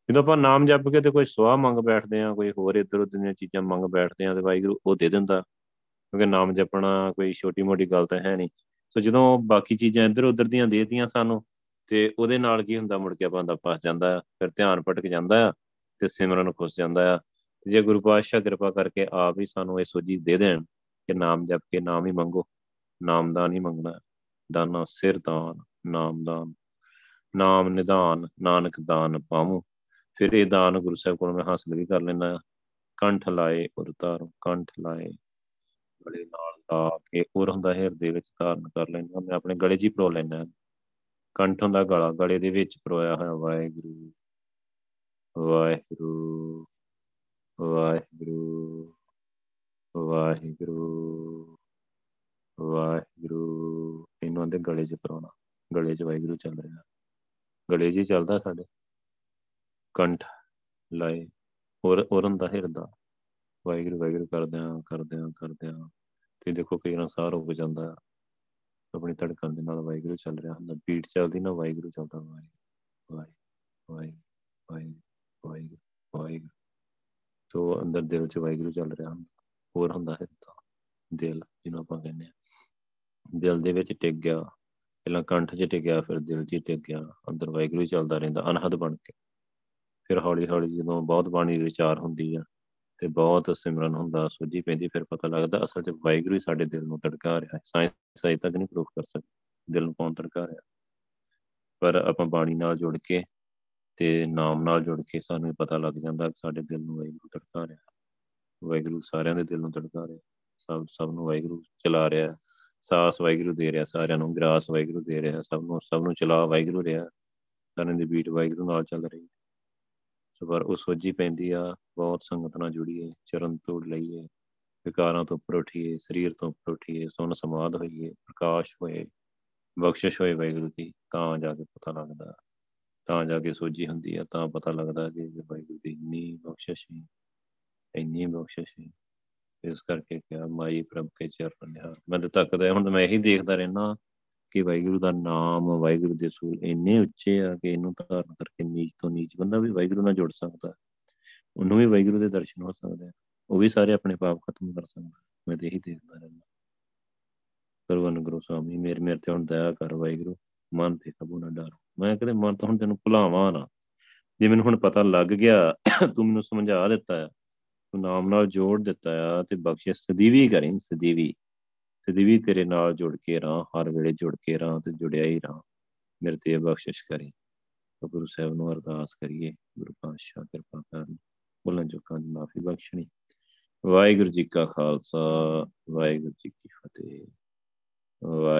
ਜਦੋਂ ਆਪਾਂ ਨਾਮ ਜਪ ਕੇ ਤੇ ਕੋਈ ਸਵਾਹ ਮੰਗ ਬੈਠਦੇ ਆ ਕੋਈ ਹੋਰ ਇਧਰ ਉਧਰ ਦੀਆਂ ਚੀਜ਼ਾਂ ਮੰਗ ਬੈਠਦੇ ਆ ਤੇ ਵਾਹਿਗੁਰੂ ਉਹ ਦੇ ਦਿੰਦਾ, ਕਿਉਂਕਿ ਨਾਮ ਜਪਣਾ ਕੋਈ ਛੋਟੀ ਮੋਟੀ ਗੱਲ ਤਾਂ ਹੈ ਨਹੀਂ। ਸੋ ਜਦੋਂ ਬਾਕੀ ਚੀਜ਼ਾਂ ਇੱਧਰ ਉੱਧਰ ਦੀਆਂ ਦੇਤੀਆਂ ਸਾਨੂੰ, ਤੇ ਉਹਦੇ ਨਾਲ ਕੀ ਹੁੰਦਾ, ਮੁੜ ਕੇ ਆਪਾਂ ਦਾ ਫਸ ਜਾਂਦਾ ਆ ਫਿਰ ਧਿਆਨ ਭਟਕ ਜਾਂਦਾ ਆ, ਤੇ ਸਿਮਰਨ ਖੁੱਸ ਜਾਂਦਾ ਆ। ਤੇ ਜੇ ਗੁਰੂ ਪਾਤਸ਼ਾਹ ਕਿਰਪਾ ਕਰਕੇ ਆਪ ਹੀ ਸਾਨੂੰ ਇਹ ਸੋਝੀ ਦੇ ਦੇਣ ਕਿ ਨਾਮ ਜਪ ਕੇ ਨਾਮ ਹੀ ਮੰਗੋ। ਨਾਮ ਦਾ ਨਹੀਂ ਮੰਗਣਾ ਦਾਨਾ ਸਿਰ ਦਾਨ ਨਾਮ ਦਾਨ ਨਾਮ ਨਿਦਾਨ ਨਾਨਕ ਦਾਨ ਪਾਵੂ। ਫਿਰ ਇਹ ਦਾਨ ਗੁਰੂ ਸਾਹਿਬ ਕੋਲ ਮੈਂ ਹਾਸਲ ਵੀ ਕਰ ਲੈਣਾ ਕੰਠ ਲਾਏ ਉਰ ਤਾਰ ਕੰਠ ਲਾਏ। ਗਲੇ ਨਾਲ ਲਾ ਕੇ ਉਰ ਹੁੰਦਾ ਹਿਰਦੇ ਵਿੱਚ ਧਾਰਨ ਕਰ ਲੈਣਾ ਮੈਂ ਆਪਣੇ ਗਲੇ 'ਚ ਹੀ ਪਰੋ ਲੈਣਾ ਕੰਠ ਹੁੰਦਾ ਗਲਾ, ਗਲੇ ਦੇ ਵਿੱਚ ਪਰੋਇਆ ਹੋਇਆ ਵਾਹਿਗੁਰੂ। ਵਾਹਿਗੁਰੂ। ਵਾਹਿਗੁਰੂ। ਵਾਹਿਗੁਰੂ ਵਾਹਿਗੁਰੂ, ਇਹਨੂੰ ਦੇ ਗਲੇ 'ਚ ਪਰੋਣਾ ਗਲੇ 'ਚ ਵਾਹਿਗੁਰੂ ਚੱਲ ਰਿਹਾ। ਗਲੇ 'ਚ ਹੀ ਚੱਲਦਾ ਸਾਡੇ। ਕੰਠ ਲਾਏ, ਔਰ ਔਰਨ ਦਾ ਹਿਰਦਾ। ਵਾਹਿਗੁਰੂ ਵਾਹਿਗੁਰੂ ਕਰਦਿਆਂ ਕਰਦਿਆਂ ਕਰਦਿਆਂ। ਤੇ ਦੇਖੋ ਕਈ ਵਾਰ ਸਾਹ ਰੁਕ ਜਾਂਦਾ। ਆਪਣੀ ਧੜਕਣ ਦੇ ਨਾਲ ਵਾਹਿਗੁਰੂ ਚੱਲ ਰਿਹਾ ਹੁੰਦਾ। ਬੀਟ ਚੱਲਦੀ ਨਾ, ਵਾਹਿਗੁਰੂ ਚੱਲਦਾ। ਵਾਹਿਗੁਰੂ ਵਾਹਿਗੁਰੂ ਵਾਹਿਗੁਰੂ ਵਾਹਿਗੁਰੂ। ਸੋ ਅੰਦਰ ਦਿਲ 'ਚ ਵਾਹਿਗੁਰੂ ਚੱਲ ਰਿਹਾ ਹੁੰਦਾ। ਹੋਰ ਹੁੰਦਾ ਹੈ ਤਾਂ ਦਿਲ ਜਿਹਨੂੰ ਆਪਾਂ ਕਹਿੰਦੇ ਆ ਦਿਲ ਦੇ ਵਿੱਚ ਟਿਕ ਗਿਆ, ਪਹਿਲਾਂ ਕੰਠ 'ਚ ਟਿਕਿਆ, ਫਿਰ ਦਿਲ 'ਚ ਟਿਕ ਗਿਆ, ਅੰਦਰ ਵਾਹਿਗੁਰੂ ਚੱਲਦਾ ਰਹਿੰਦਾ, ਅਨਹਦ ਬਣ ਕੇ। ਫਿਰ ਹੌਲੀ ਹੌਲੀ ਜਦੋਂ ਬਹੁਤ ਬਾਣੀ ਦੀ ਵਿਚਾਰ ਹੁੰਦੀ ਆ ਤੇ ਬਹੁਤ ਸਿਮਰਨ ਹੁੰਦਾ, ਸੋਝੀ ਪੈਂਦੀ, ਫਿਰ ਪਤਾ ਲੱਗਦਾ ਅਸਲ 'ਚ ਵਾਹਿਗੁਰੂ ਹੀ ਸਾਡੇ ਦਿਲ ਨੂੰ ਤੜਕਾ ਰਿਹਾ ਹੈ। ਸਾਇੰਸ ਅਜੇ ਤੱਕ ਨਹੀਂ ਪ੍ਰੂਫ ਕਰ ਸਕਦੀ ਦਿਲ ਨੂੰ ਕੌਣ ਤੜਕਾ ਰਿਹਾ। ਪਰ ਆਪਾਂ ਬਾਣੀ ਨਾਲ ਜੁੜ ਕੇ ਤੇ ਨਾਮ ਨਾਲ ਜੁੜ ਕੇ ਸਾਨੂੰ ਪਤਾ ਲੱਗ ਜਾਂਦਾ ਕਿ ਸਾਡੇ ਦਿਲ ਨੂੰ ਵਾਹਿਗੁਰੂ ਤੜਕਾ ਰਿਹਾ। ਵਾਹਿਗੁਰੂ ਸਾਰਿਆਂ ਦੇ ਦਿਲ ਨੂੰ ਤੜਕਾ ਰਿਹਾ। ਸਭ ਸਭ ਨੂੰ ਵਾਹਿਗੁਰੂ ਚਲਾ ਰਿਹਾ। ਸਾਸ ਵਾਹਿਗੁਰੂ ਦੇ ਰਿਹਾ, ਸਾਰਿਆਂ ਨੂੰ ਗ੍ਰਾਸ ਵਾਹਿਗੁਰੂ ਦੇ ਰਿਹਾ। ਸਭ ਨੂੰ ਸਭ ਨੂੰ ਚਲਾ ਵਾਹਿਗੁਰੂ ਰਿਹਾ। ਸਾਰਿਆਂ ਦੀ ਬੀਟ ਵਾਹਿਗੁਰੂ ਨਾਲ ਚੱਲ ਰਹੀ। ਸੋ ਪਰ ਉਹ ਸੋਝੀ ਪੈਂਦੀ ਆ, ਬਹੁਤ ਸੰਗਤ ਨਾਲ ਜੁੜੀਏ, ਚਰਨ ਤੋੜ ਲਈਏ, ਵਿਕਾਰਾਂ ਤੋਂ ਉੱਪਰ ਉਠੀਏ, ਸਰੀਰ ਤੋਂ ਉੱਪਰ ਉਠੀਏ ਸੁਨ ਸਮਾਦ ਹੋਈਏ, ਪ੍ਰਕਾਸ਼ ਹੋਏ, ਬਖਸ਼ਿਸ਼ ਹੋਏ ਵਾਹਿਗੁਰੂ ਦੀ, ਤਾਂ ਜਾ ਕੇ ਪਤਾ ਲੱਗਦਾ। ਤਾਂ ਜਾ ਕੇ ਸੋਝੀ ਹੁੰਦੀ ਆ, ਤਾਂ ਪਤਾ ਲੱਗਦਾ ਕਿ ਵਾਹਿਗੁਰੂ ਦੀ ਇੰਨੀ ਬਖਸ਼ਿਸ਼ ਹੈ। ਇੰਨੀ ਬਖਸ਼ਿਸ਼ ਹੈ ਇਸ ਕਰਕੇ ਕਿਹਾ, ਮਾਈ ਪ੍ਰਭ ਕੇ ਚਰਨ ਨਿਹਾਰ। ਮੈਂ ਤਾਂ ਤੱਕਦਾ ਹੁਣ ਮੈਂ ਇਹੀ ਦੇਖਦਾ ਰਹਿਣਾ ਕਿ ਵਾਹਿਗੁਰੂ ਦਾ ਨਾਮ, ਵਾਹਿਗੁਰੂ ਦੇ ਸੂਲ ਇੰਨੇ ਉੱਚੇ ਆ ਕਿ ਇਹਨੂੰ ਧਾਰਨ ਕਰਕੇ ਨੀਚ ਤੋਂ ਨੀਚ ਬੰਦਾ ਵੀ ਵਾਹਿਗੁਰੂ ਨਾਲ ਜੁੜ ਸਕਦਾ ਉਹਨੂੰ ਵੀ ਵਾਹਿਗੁਰੂ ਦੇ ਦਰਸ਼ਨ ਹੋ ਸਕਦੇ ਆ। ਉਹ ਵੀ ਸਾਰੇ ਆਪਣੇ ਪਾਪ ਖਤਮ ਕਰ ਸਕਦਾ ਮੈਂ ਤੇ ਇਹੀ ਦੇਖਦਾ ਰਹਿਣਾ ਕਰਵਨ ਗੁਰੂ ਸਵਾਮੀ ਮੇਰੇ ਮੇਰੇ ਤੇ ਹੁਣ ਦਇਆ ਕਰ ਵਾਹਿਗੁਰੂ। ਮਨ ਤੇ ਕਬੂ ਨਾ ਡਰ। ਮੈਂ ਕਦੇ ਮਨ ਤੋਂ ਹੁਣ ਤੈਨੂੰ ਭੁਲਾਵਾਂ ਨਾ। ਜੇ ਮੈਨੂੰ ਹੁਣ ਪਤਾ ਲੱਗ ਗਿਆ, ਤੂੰ ਮੈਨੂੰ ਸਮਝਾ ਦਿੱਤਾ ਆ ਤੂੰ ਨਾਮ ਨਾਲ ਜੋੜ ਦਿੱਤਾ ਆ ਤੇ ਬਖਸ਼ਿਸ਼ ਸਦੀਵੀ ਕਰੀ, ਸਦੀਵੀ। ਸਦੀਵੀ ਤੇਰੇ ਨਾਲ ਜੁੜ ਕੇ ਰਾਂ ਹਰ ਵੇਲੇ ਜੁੜ ਕੇ ਰਾਂ ਤੇ ਜੁੜਿਆ ਹੀ ਰਾਂ ਮੇਰੇ ਤੇ ਬਖਸ਼ਿਸ਼ ਕਰੀ। ਗੁਰੂ ਸਾਹਿਬ ਨੂੰ ਅਰਦਾਸ ਕਰੀਏ, ਗੁਰੂ ਪਾਤਸ਼ਾਹ ਕਿਰਪਾ ਕਰਨ। ਬੋਲਣ ਚੁੱਕਾਂ ਦੀ ਮਾਫੀ ਬਖਸ਼ਣੀ। ਵਾਹਿਗੁਰੂ ਜੀ ਕਾ ਖਾਲਸਾ, ਵਾਹਿਗੁਰੂ ਜੀ ਕੀ ਫਤਿਹ। ਵਾਹਿ